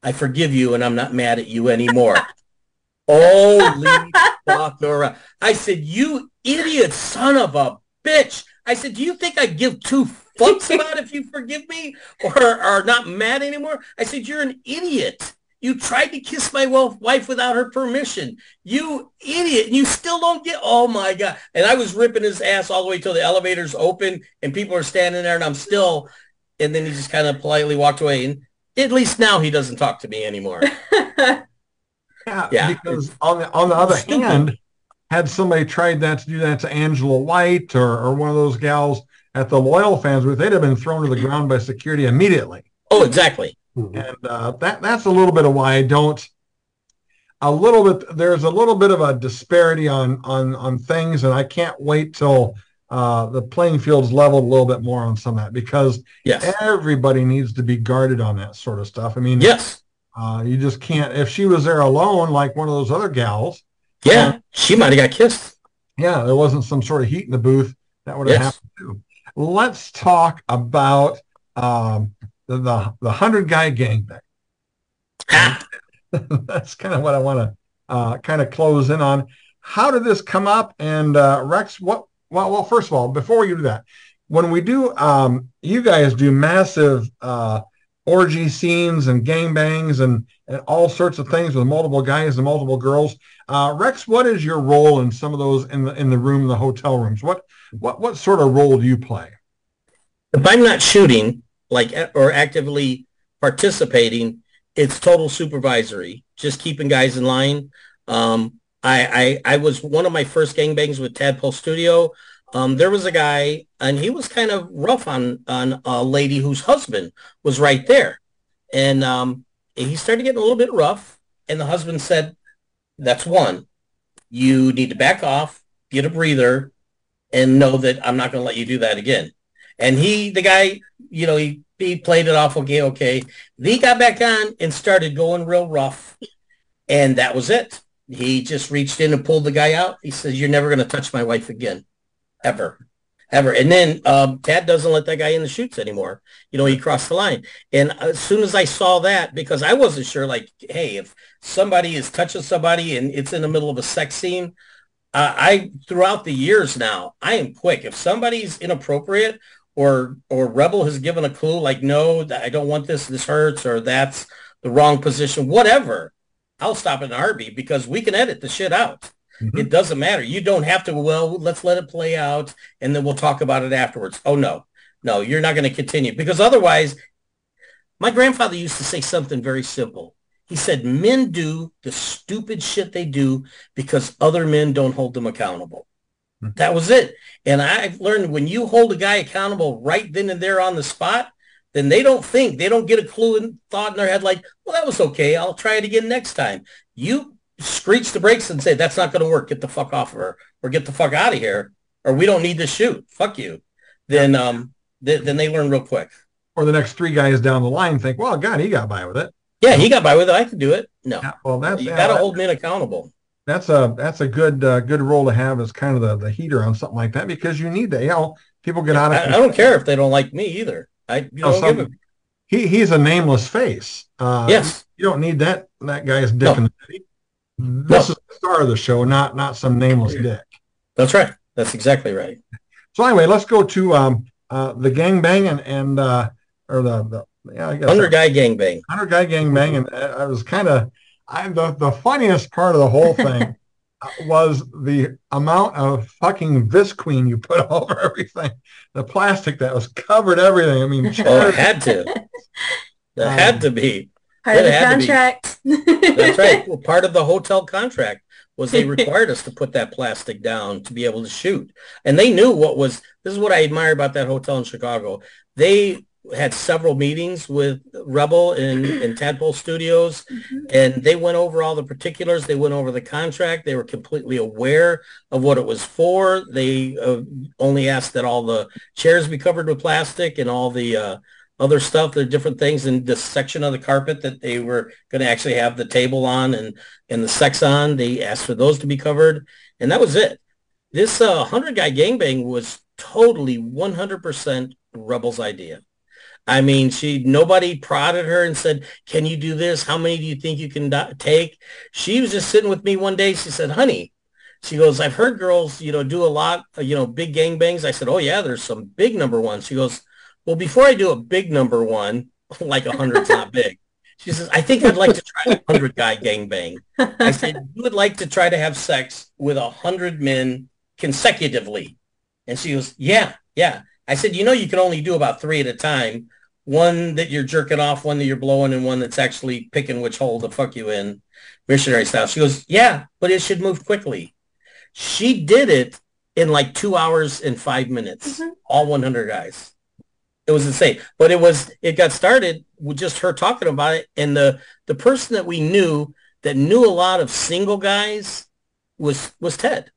I forgive you and I'm not mad at you anymore. Holy fuck around. I said, you idiot son of a bitch. I said, do you think I give two fucks about if you forgive me or are not mad anymore? I said, you're an idiot. You tried to kiss my wife without her permission. You idiot. And you still don't get, oh my God. And I was ripping his ass all the way till the elevator's open and people are standing there and I'm still, and then he just kind of politely walked away. And at least now he doesn't talk to me anymore. yeah, yeah, because on the, on the other Stupid. hand, had somebody tried that to do that to Angela White or, or one of those gals at the LoyalFans booth, they'd have been thrown to the ground by security immediately. Oh, exactly. Mm-hmm. And uh, that that's a little bit of why I don't. A little bit. There's a little bit of a disparity on on on things, and I can't wait till uh, the playing field's leveled a little bit more on some of that because yes. everybody needs to be guarded on that sort of stuff. I mean, yes, uh, you just can't. If she was there alone, like one of those other gals, yeah, uh, she might have got kissed. Yeah, there wasn't some sort of heat in the booth that would have yes. happened too. Let's talk about um, the, the the hundred guy gangbang. That's kind of what I want to uh, kind of close in on. How did this come up? And uh, Rex, what? Well, well, first of all, before you do that, when we do, um, you guys do massive uh, orgy scenes and gangbangs and and all sorts of things with multiple guys and multiple girls. Uh, Rex, what is your role in some of those in the in the room, the hotel rooms? What what what sort of role do you play? If I'm not shooting, like or actively participating, it's total supervisory, just keeping guys in line. Um, I, I I was one of my first gangbangs with Tadpole Studio. Um, there was a guy, and he was kind of rough on on a lady whose husband was right there, and um, he started getting a little bit rough. And the husband said, "That's one. You need to back off, get a breather, and know that I'm not going to let you do that again." And he, the guy, you know, he he played it off okay, okay. He got back on and started going real rough, and that was it. He just reached in and pulled the guy out. He says, "You're never going to touch my wife again." ever, ever. And then um, Tad doesn't let that guy in the shoots anymore. You know, he crossed the line. And as soon as I saw that, because I wasn't sure, like, hey, if somebody is touching somebody and it's in the middle of a sex scene, uh, I throughout the years now, I am quick. If somebody's inappropriate or or Rebel has given a clue, like, no, I don't want this, this hurts, or that's the wrong position, whatever, I'll stop in RB because we can edit the shit out. Mm-hmm. It doesn't matter. You don't have to, well, let's let it play out and then we'll talk about it afterwards. Oh, no, no, you're not going to continue because otherwise, my grandfather used to say something very simple. He said, men do the stupid shit they do because other men don't hold them accountable. Mm-hmm. That was it. And I've learned when you hold a guy accountable right then and there on the spot, then they don't think, they don't get a clue and thought in their head like, well, that was okay. I'll try it again next time. You screech the brakes and say, that's not going to work. Get the fuck off of her or get the fuck out of here or we don't need to shoot. Fuck you. Then, um, th- then they learn real quick. Or the next three guys down the line think, well, God, he got by with it. Yeah, he got by with it. I could do it. No, Yeah, well, that's you got to hold men accountable. that's a that's a good uh, good role to have as kind of the, the heater on something like that because you need that. You know, people get out of I, I don't care if they don't like me either. I you know, don't give some- a he he's a nameless face. Uh, yes. you don't need that that guy's dick No. in the city. This is the star of the show, not not some nameless dick. That's right. That's exactly right. So anyway, let's go to um uh the gangbang and and uh or the the yeah I guess Under guy gangbang. hundred guy gangbang and I was kind of I the the funniest part of the whole thing uh, was the amount of fucking Visqueen you put over everything, the plastic that was covered everything. I mean, Oh, it had to. That Um, had to be. Part of the had to be. contract. That's right. Well, part of the hotel contract was they required us to put that plastic down to be able to shoot. And they knew what was, this is what I admire about that hotel in Chicago. They had several meetings with Rebel and, and Tadpole Studios, and they went over all the particulars. They went over the contract. They were completely aware of what it was for. They uh, only asked that all the chairs be covered with plastic and all the uh, other stuff, the different things in this section of the carpet that they were going to actually have the table on and, and the sex on. They asked for those to be covered, and that was it. This uh, 100 guy gangbang was totally 100% Rebel's idea. I mean, she nobody prodded her and said, "Can you do this? How many do you think you can do- take?" She was just sitting with me one day. She said, "Honey," she goes, "I've heard girls, you know, do a lot, you know, big gangbangs." I said, "Oh yeah, there's some big number ones." She goes, "Well, before I do a big number one, like a hundred's not big." She says, "I think I'd like to try a hundred guy gangbang." I said, "You would like to try to have sex with a hundred men consecutively?" And she goes, "Yeah, yeah." I said, "You know, you can only do about three at a time. One that you're jerking off, one that you're blowing, and one that's actually picking which hole to fuck you in, missionary style." She goes, "Yeah, but it should move quickly." She did it in like two hours and five minutes, Mhm. all 100 guys. It was insane, but it was it got started with just her talking about it, and the the person that we knew that knew a lot of single guys was was Ted.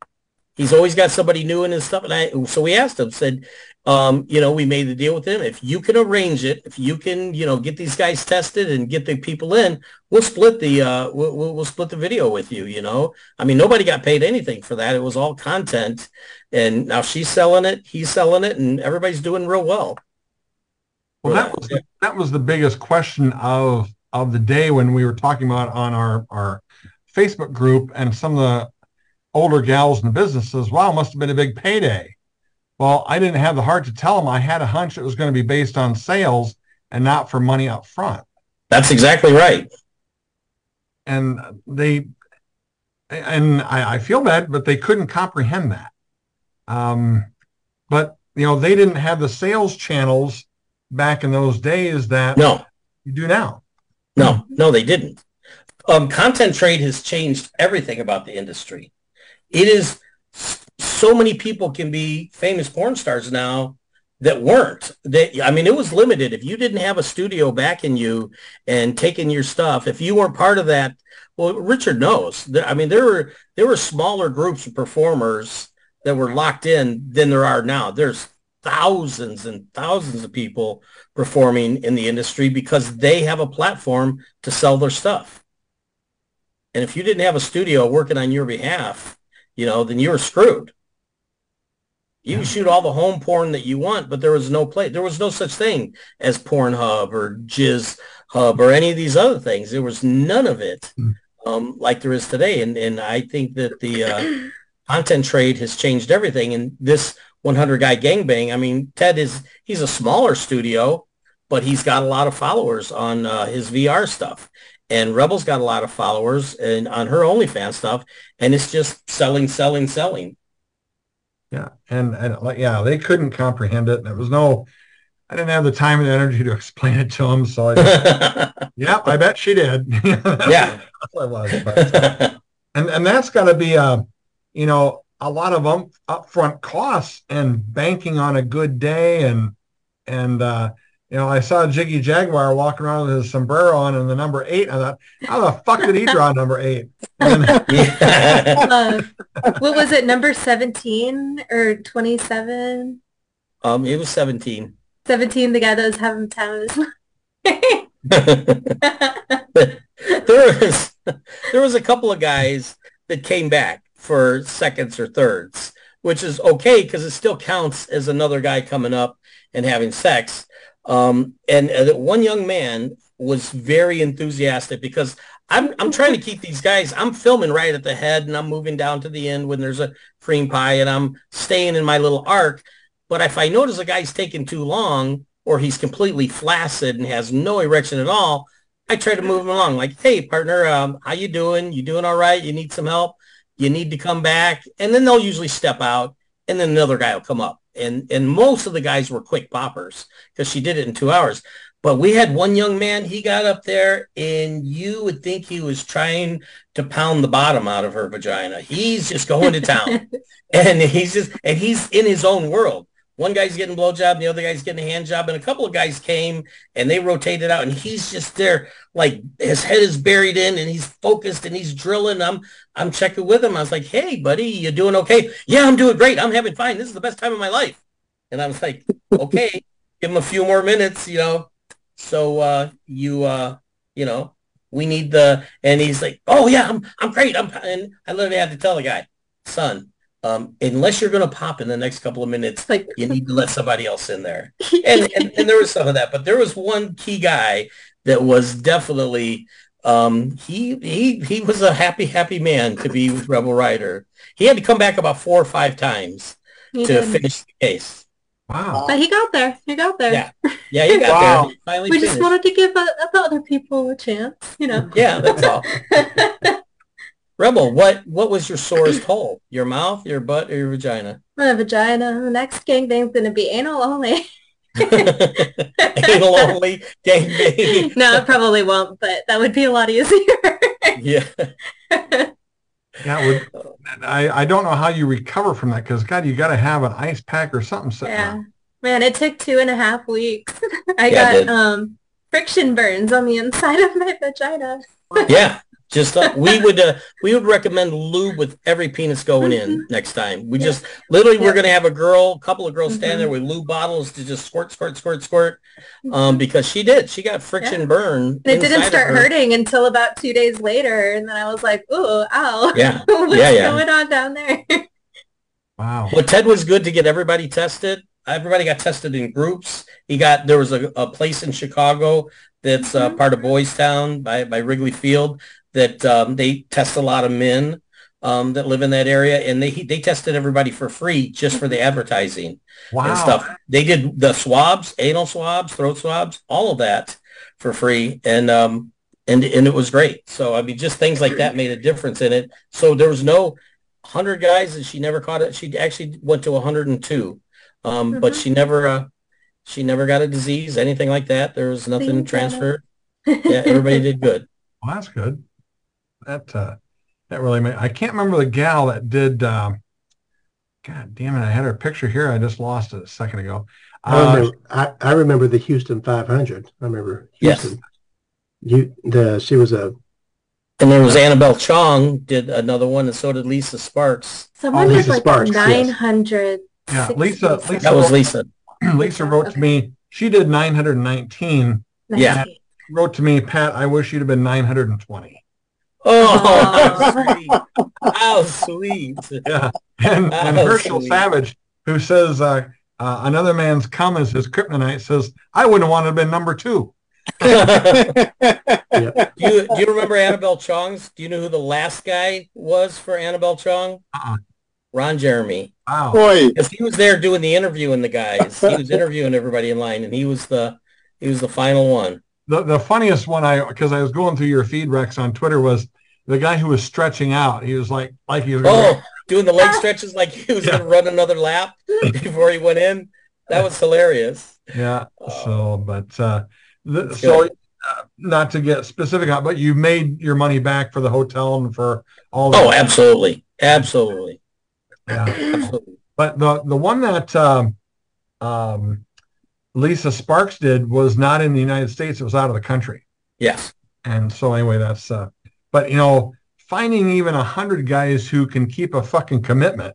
He's always got somebody new in his stuff, and I so we asked him, said, um, you know, we made the deal with him. If you can arrange it, if you can, you know, get these guys tested and get the people in, we'll split the uh, we'll, we'll split the video with you. You know, I mean, nobody got paid anything for that. It was all content, and now she's selling it, he's selling it, and everybody's doing real well. Well, that was the, that was the biggest question of of the day when we were talking about on our our Facebook group and some of the older gals in the business says, "Wow, must have been a big payday." Well, I didn't have the heart to tell them. I had a hunch it was going to be based on sales and not for money up front. That's exactly right. And they and I, I feel bad, but they couldn't comprehend that. Um, but you know, they didn't have the sales channels back in those days that No, you do now. No, no, they didn't. Um, content trade has changed everything about the industry. It is so many people can be famous porn stars now that weren't. They, I mean, it was limited. If you didn't have a studio backing you and taking your stuff, if you weren't part of that, well, Richard knows. I mean, there were there were smaller groups of performers that were locked in than there are now. There's thousands and thousands of people performing in the industry because they have a platform to sell their stuff. And if you didn't have a studio working on your behalf, you know, then you were screwed. You can shoot all the home porn that you want, but there was no play. There was no such thing as Pornhub or Jizz Hub or any of these other things. There was none of it Mm. um, like there is today. And and I think that the uh, content trade has changed everything. And this 100 guy gangbang, I mean, Ted is he's a smaller studio, but he's got a lot of followers on uh, his VR stuff. And Rebel's got a lot of followers and on her OnlyFans stuff, and it's just selling, selling, selling. Yeah, and and like yeah, they couldn't comprehend it. And it was no, I didn't have the time and energy to explain it to them. So I just, yeah, I bet she did. yeah. That's what it was. But, and and that's got to be a, you know, a lot of um, upfront costs and banking on a good day and and uh, you know, I saw Jiggy Jaguar walking around with his sombrero on and the number eight. I thought, how the fuck did he draw number eight? Then. Uh, what was it, number 17 or 27? um, it was 17. 17, the guy that was having time of his life. there was there was a couple of guys that came back for seconds or thirds, which is okay because it still counts as another guy coming up and having sex. Um, and uh, one young man was very enthusiastic because I'm I'm trying to keep these guys. I'm filming right at the head and I'm moving down to the end when there's a cream pie and I'm staying in my little arc. But if I notice a guy's taking too long or he's completely flaccid and has no erection at all, I try to move him along. Like, hey, partner, um, how you doing? You doing all right? You need some help? You need to come back, and then they'll usually step out, and then another guy will come up. And and most of the guys were quick poppers because she did it in two hours. But we had one young man, he got up there and you would think he was trying to pound the bottom out of her vagina. He's just going to town. and he's just and he's in his own world. One guy's getting a blowjob, and the other guy's getting a hand job, and a couple of guys came and they rotated out, and he's just there, like his head is buried in, and he's focused and he's drilling. I'm I'm checking with him. I was like, "Hey, buddy, you doing okay? Yeah, I'm doing great. I'm having fun. This is the best time of my life." And I was like, "Okay, give him a few more minutes, you know." So uh, you uh, you know, we need the, and he's like, "Oh yeah, I'm I'm great." I'm, and I literally had to tell the guy, "Son, um, unless you're going to pop in the next couple of minutes, like you need to let somebody else in there. And, and, and there was some of that, but there was one key guy that was definitely um, he he he was a happy happy man to be with Rebel Rhyder. He had to come back about four or five times he to did. finish the case. Wow! But he got there. He got there. Yeah, yeah, he got wow. there. He finally, we finished. just wanted to give uh, the other people a chance, you know. Yeah, that's all. Rebel, what what was your sorest hole? Your mouth, your butt, or your vagina? My vagina. The next gangbang's gonna be anal only. anal only gangbang. no, it probably won't, but that would be a lot easier. yeah. Yeah, would, I I don't know how you recover from that because God, you got to have an ice pack or something. Yeah, man, it took two and a half weeks. I yeah, got um friction burns on the inside of my vagina. yeah, just uh, we would uh, we would recommend lube with every penis going in mm-hmm. next time. We yeah. just literally yeah. we're gonna have a girl, a couple of girls mm-hmm. stand there with lube bottles to just squirt, squirt, squirt, squirt, um, mm-hmm. because she did. She got friction yeah. burn. it didn't start hurting until about two days later, and then I was like, "Ooh, ow! Yeah, what's yeah, yeah. going on down there?" wow. Well, Ted was good to get everybody tested. Everybody got tested in groups. He got there was a, a place in Chicago that's uh, mm-hmm. part of Boys Town by by Wrigley Field that um, they test a lot of men um, that live in that area, and they they tested everybody for free just for the advertising wow. and stuff. They did the swabs, anal swabs, throat swabs, all of that for free, and um, and and it was great. So I mean, just things like that made a difference in it. So there was no hundred guys, and she never caught it. She actually went to 102, um, mm-hmm. but she never uh, she never got a disease, anything like that. There was nothing transferred. yeah, everybody did good. Well, that's good that uh, that really made, I can't remember the gal that did. Uh, God damn it! I had her picture here. I just lost it a second ago. Uh, I, remember, I, I, remember the Houston 500. I remember Houston. Yes. You the she was a. And there was Annabelle Chong did another one, and so did Lisa Sparks. Someone oh, Lisa like Sparks, 900. Yes. Yeah, Lisa, Lisa. That was Lisa. Lisa wrote to me. She did 919. Yeah. Wrote to me, Pat. I wish you'd have been 920. Oh, how sweet. Yeah. And, and Herschel sweet. Savage, who says uh, uh, another man's cum is his kryptonite, says, I wouldn't want to have been number two. yeah. do, you, do you remember Annabelle Chong's? Do you know who the last guy was for Annabelle Chong? Uh-uh. Ron Jeremy. Wow. Boy. Because he was there doing the interview interviewing the guys. He was interviewing everybody in line, and he was the he was the final one the, the funniest one I because I was going through your feed Rex on Twitter was the guy who was stretching out. He was like like he was oh doing the leg stretches like he was yeah. going to run another lap before he went in. That was hilarious. Yeah. So, but uh, the, so uh, not to get specific on, but you made your money back for the hotel and for all. Oh, absolutely, absolutely. Yeah. absolutely. But the the one that um, um, Lisa Sparks did was not in the United States. It was out of the country. Yes. And so anyway, that's, uh, but you know, finding even a hundred guys who can keep a fucking commitment.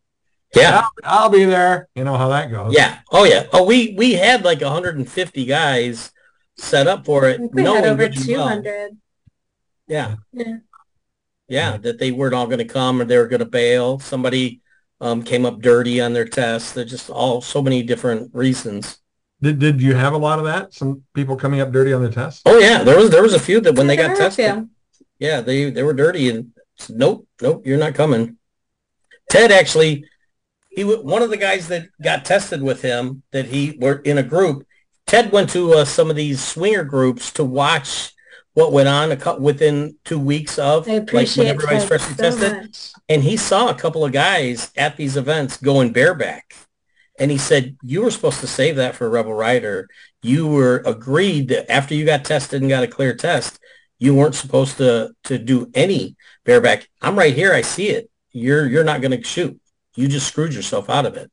Yeah. I'll, I'll, be there. You know how that goes. Yeah. Oh yeah. Oh, we, we had like 150 guys set up for it, we had over good and well. 200. Yeah. Yeah. Yeah, that they weren't all going to come or they were going to bail. Somebody um, came up dirty on their test. They're just all so many different reasons. Did did you have a lot of that? Some people coming up dirty on their test? Oh yeah, there was there was a few that when they got tested, few. Yeah, they they were dirty and said, nope, nope, you're not coming. Ted actually, he one of the guys that got tested with him that he were in a group. Ted went to uh, some of these swinger groups to watch what went on a cou- within two weeks of like when everybody's freshly so tested. much. and he saw a couple of guys at these events going bareback. And he said, you were supposed to save that for Rebel Rhyder. You were agreed that after you got tested and got a clear test, you weren't supposed to, to do any bareback. I'm right here. I see it. You're, you're not going to shoot. You just screwed yourself out of it.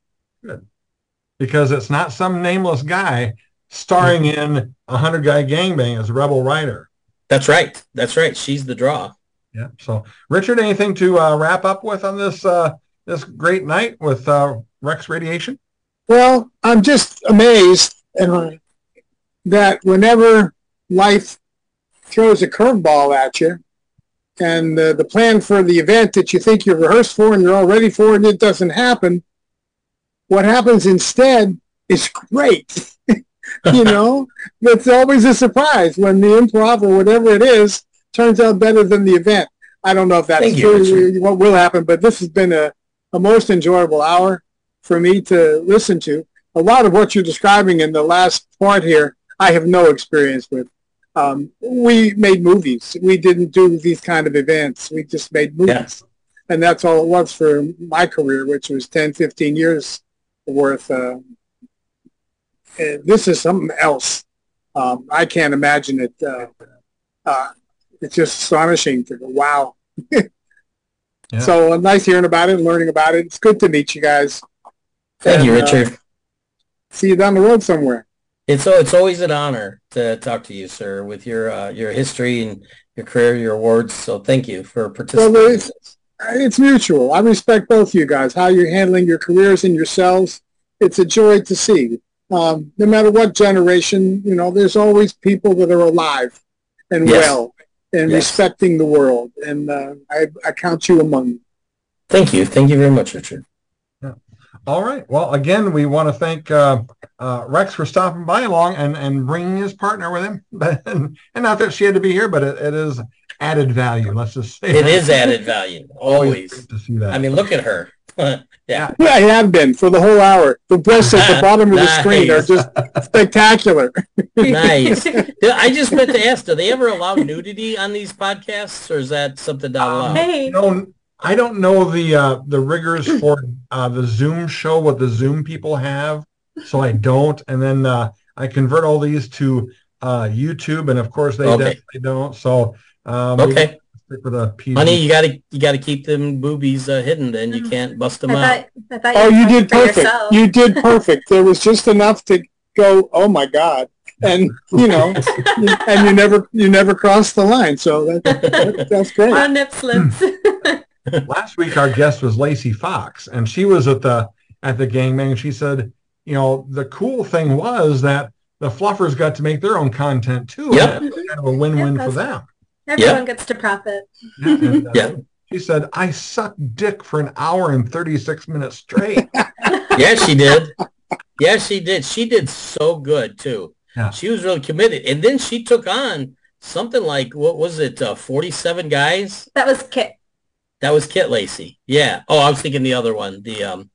Because it's not some nameless guy starring in a hundred guy gangbang as a Rebel Rhyder. That's right. That's right. She's the draw. Yeah. So, Richard, anything to uh, wrap up with on this uh, this great night with uh, Rex Radiation? Well, I'm just amazed uh, that whenever life throws a curveball at you, and uh, the plan for the event that you think you're rehearsed for and you're all ready for, and it doesn't happen, what happens instead is great. you know, it's always a surprise when the improv or whatever it is turns out better than the event. I don't know if that's Thank you, true, Richard. what will happen, but this has been a, a most enjoyable hour for me to listen to. A lot of what you're describing in the last part here, I have no experience with. Um, we made movies. We didn't do these kind of events. We just made movies. Yes. And that's all it was for my career, which was 10, 15 years worth. Uh, this is something else. Um, I can't imagine it. Uh, uh, it's just astonishing to go, wow. Yeah. So uh, nice hearing about it and learning about it. It's good to meet you guys. Thank you, And, uh, Richard. see you down the road somewhere. It's it's always an honor to talk to you, sir, with your uh, your history and your career, your awards. So thank you for participating. Well, it's, it's mutual. I respect both of you guys, how you're handling your careers and yourselves. It's a joy to see. Um, no matter what generation, you know, there's always people that are alive and Yes. well and Yes. respecting the world. And uh, I, I count you among them. Thank you. Thank you very much, Richard. All right. Well, again, we want to thank uh, uh, Rex for stopping by along and, and bringing his partner with him. and, and not that she had to be here, but it, it is added value. Let's just say It that. is added value. Always. great to see that. I mean, look at her. yeah. Yeah, I have been for the whole hour. The breasts at the bottom of the screen are just spectacular. Nice. I just meant to ask, do they ever allow nudity on these podcasts or is that something not allowed? Hey, you know, I don't know the uh, the rigors for uh, the Zoom show, what the Zoom people have, so I don't. And then uh, I convert all these to uh, YouTube, and of course they Okay. definitely don't. So um, Okay. stick with a PG. Honey, you gotta you gotta keep them boobies uh, hidden then. You can't bust them I out. thought, thought Oh, you did perfect. yourself. You did perfect. There was just enough to go, oh my God. And, you know, and you never, you never crossed the line. So that, that, that's great. On nip slips. Last week our guest was Lacey Fox, and she was at the at the gangbang. And she said, you know, the cool thing was that the fluffers got to make their own content too. Yep. and kind of a win-win Yeah, for them. Everyone gets to profit. Yeah, and, uh, Yeah. She said, I sucked dick for an hour and 36 minutes straight. yes, she did. Yes, she did. She did so good too. Yeah. She was really committed. And then she took on something like what was it, uh, 47 guys? That was Kit. That was Kit Lacey. Yeah. Oh, I was thinking the other one. The um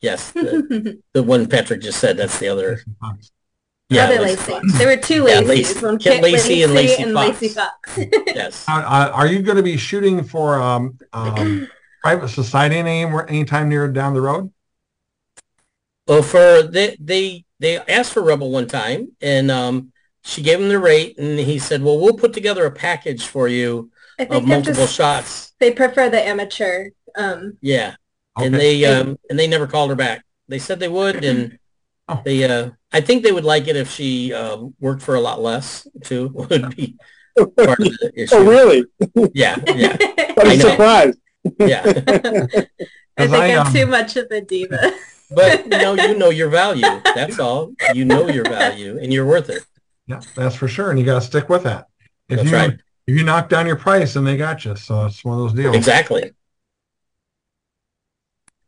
yes, the, the one Patrick just said. That's the other. Yeah. Other Lacey Lacey. There were two Yeah, Lacey's. Lacey- One Kit Kit Lacey and Lacey and Fox. Lacey Fox. Yes. Uh, uh, are you going to be shooting for um, um, private society anywhere anytime near down the road? Well, for they they they asked for Rebel one time, and um, she gave him the rate, and he said, "Well, we'll put together a package for you I of think they're multiple just, shots." they prefer the amateur. Um, Yeah, and they um and they never called her back. They said they would, and Oh. they uh I think they would like it if she uh, worked for a lot less too. Would be part of the issue. Oh, really? Yeah, yeah, What I a know. surprise. yeah. I think I, I'm um, too much of a diva. But you know, you know your value. That's all. You know your value, and you're worth it. Yeah, that's for sure. And you got to stick with that. If That's you right. If you knock down your price, then they got you. So it's one of those deals. Exactly.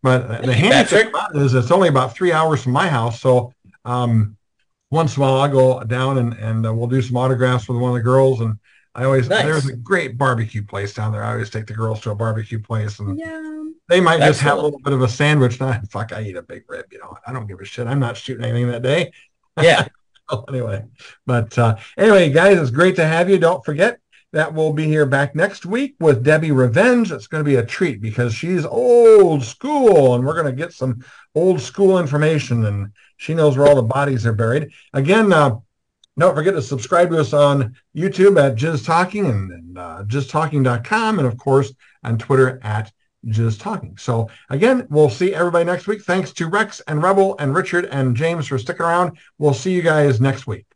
But the handy Patrick? thing about it is it's only about three hours from my house. So um, once in a while I'll go down and, and uh, we'll do some autographs with one of the girls. And I always, Nice. there's a great barbecue place down there. I always take the girls to a barbecue place and Yeah. they might just have a little bit of a sandwich. Now, fuck, I eat a big rib. You know, I don't give a shit. I'm not shooting anything that day. Yeah. anyway, but uh, anyway, guys, it's great to have you. Don't forget that we'll be here back next week with Debbie Revenge. It's going to be a treat because she's old school, and we're going to get some old school information, and she knows where all the bodies are buried. Again, uh, don't forget to subscribe to us on YouTube at Jizz Talking and, and uh, jizztalking.com, and of course on Twitter at Jizz Talking. So again, we'll see everybody next week. Thanks to Rex and Rebel and Richard and James for sticking around. We'll see you guys next week.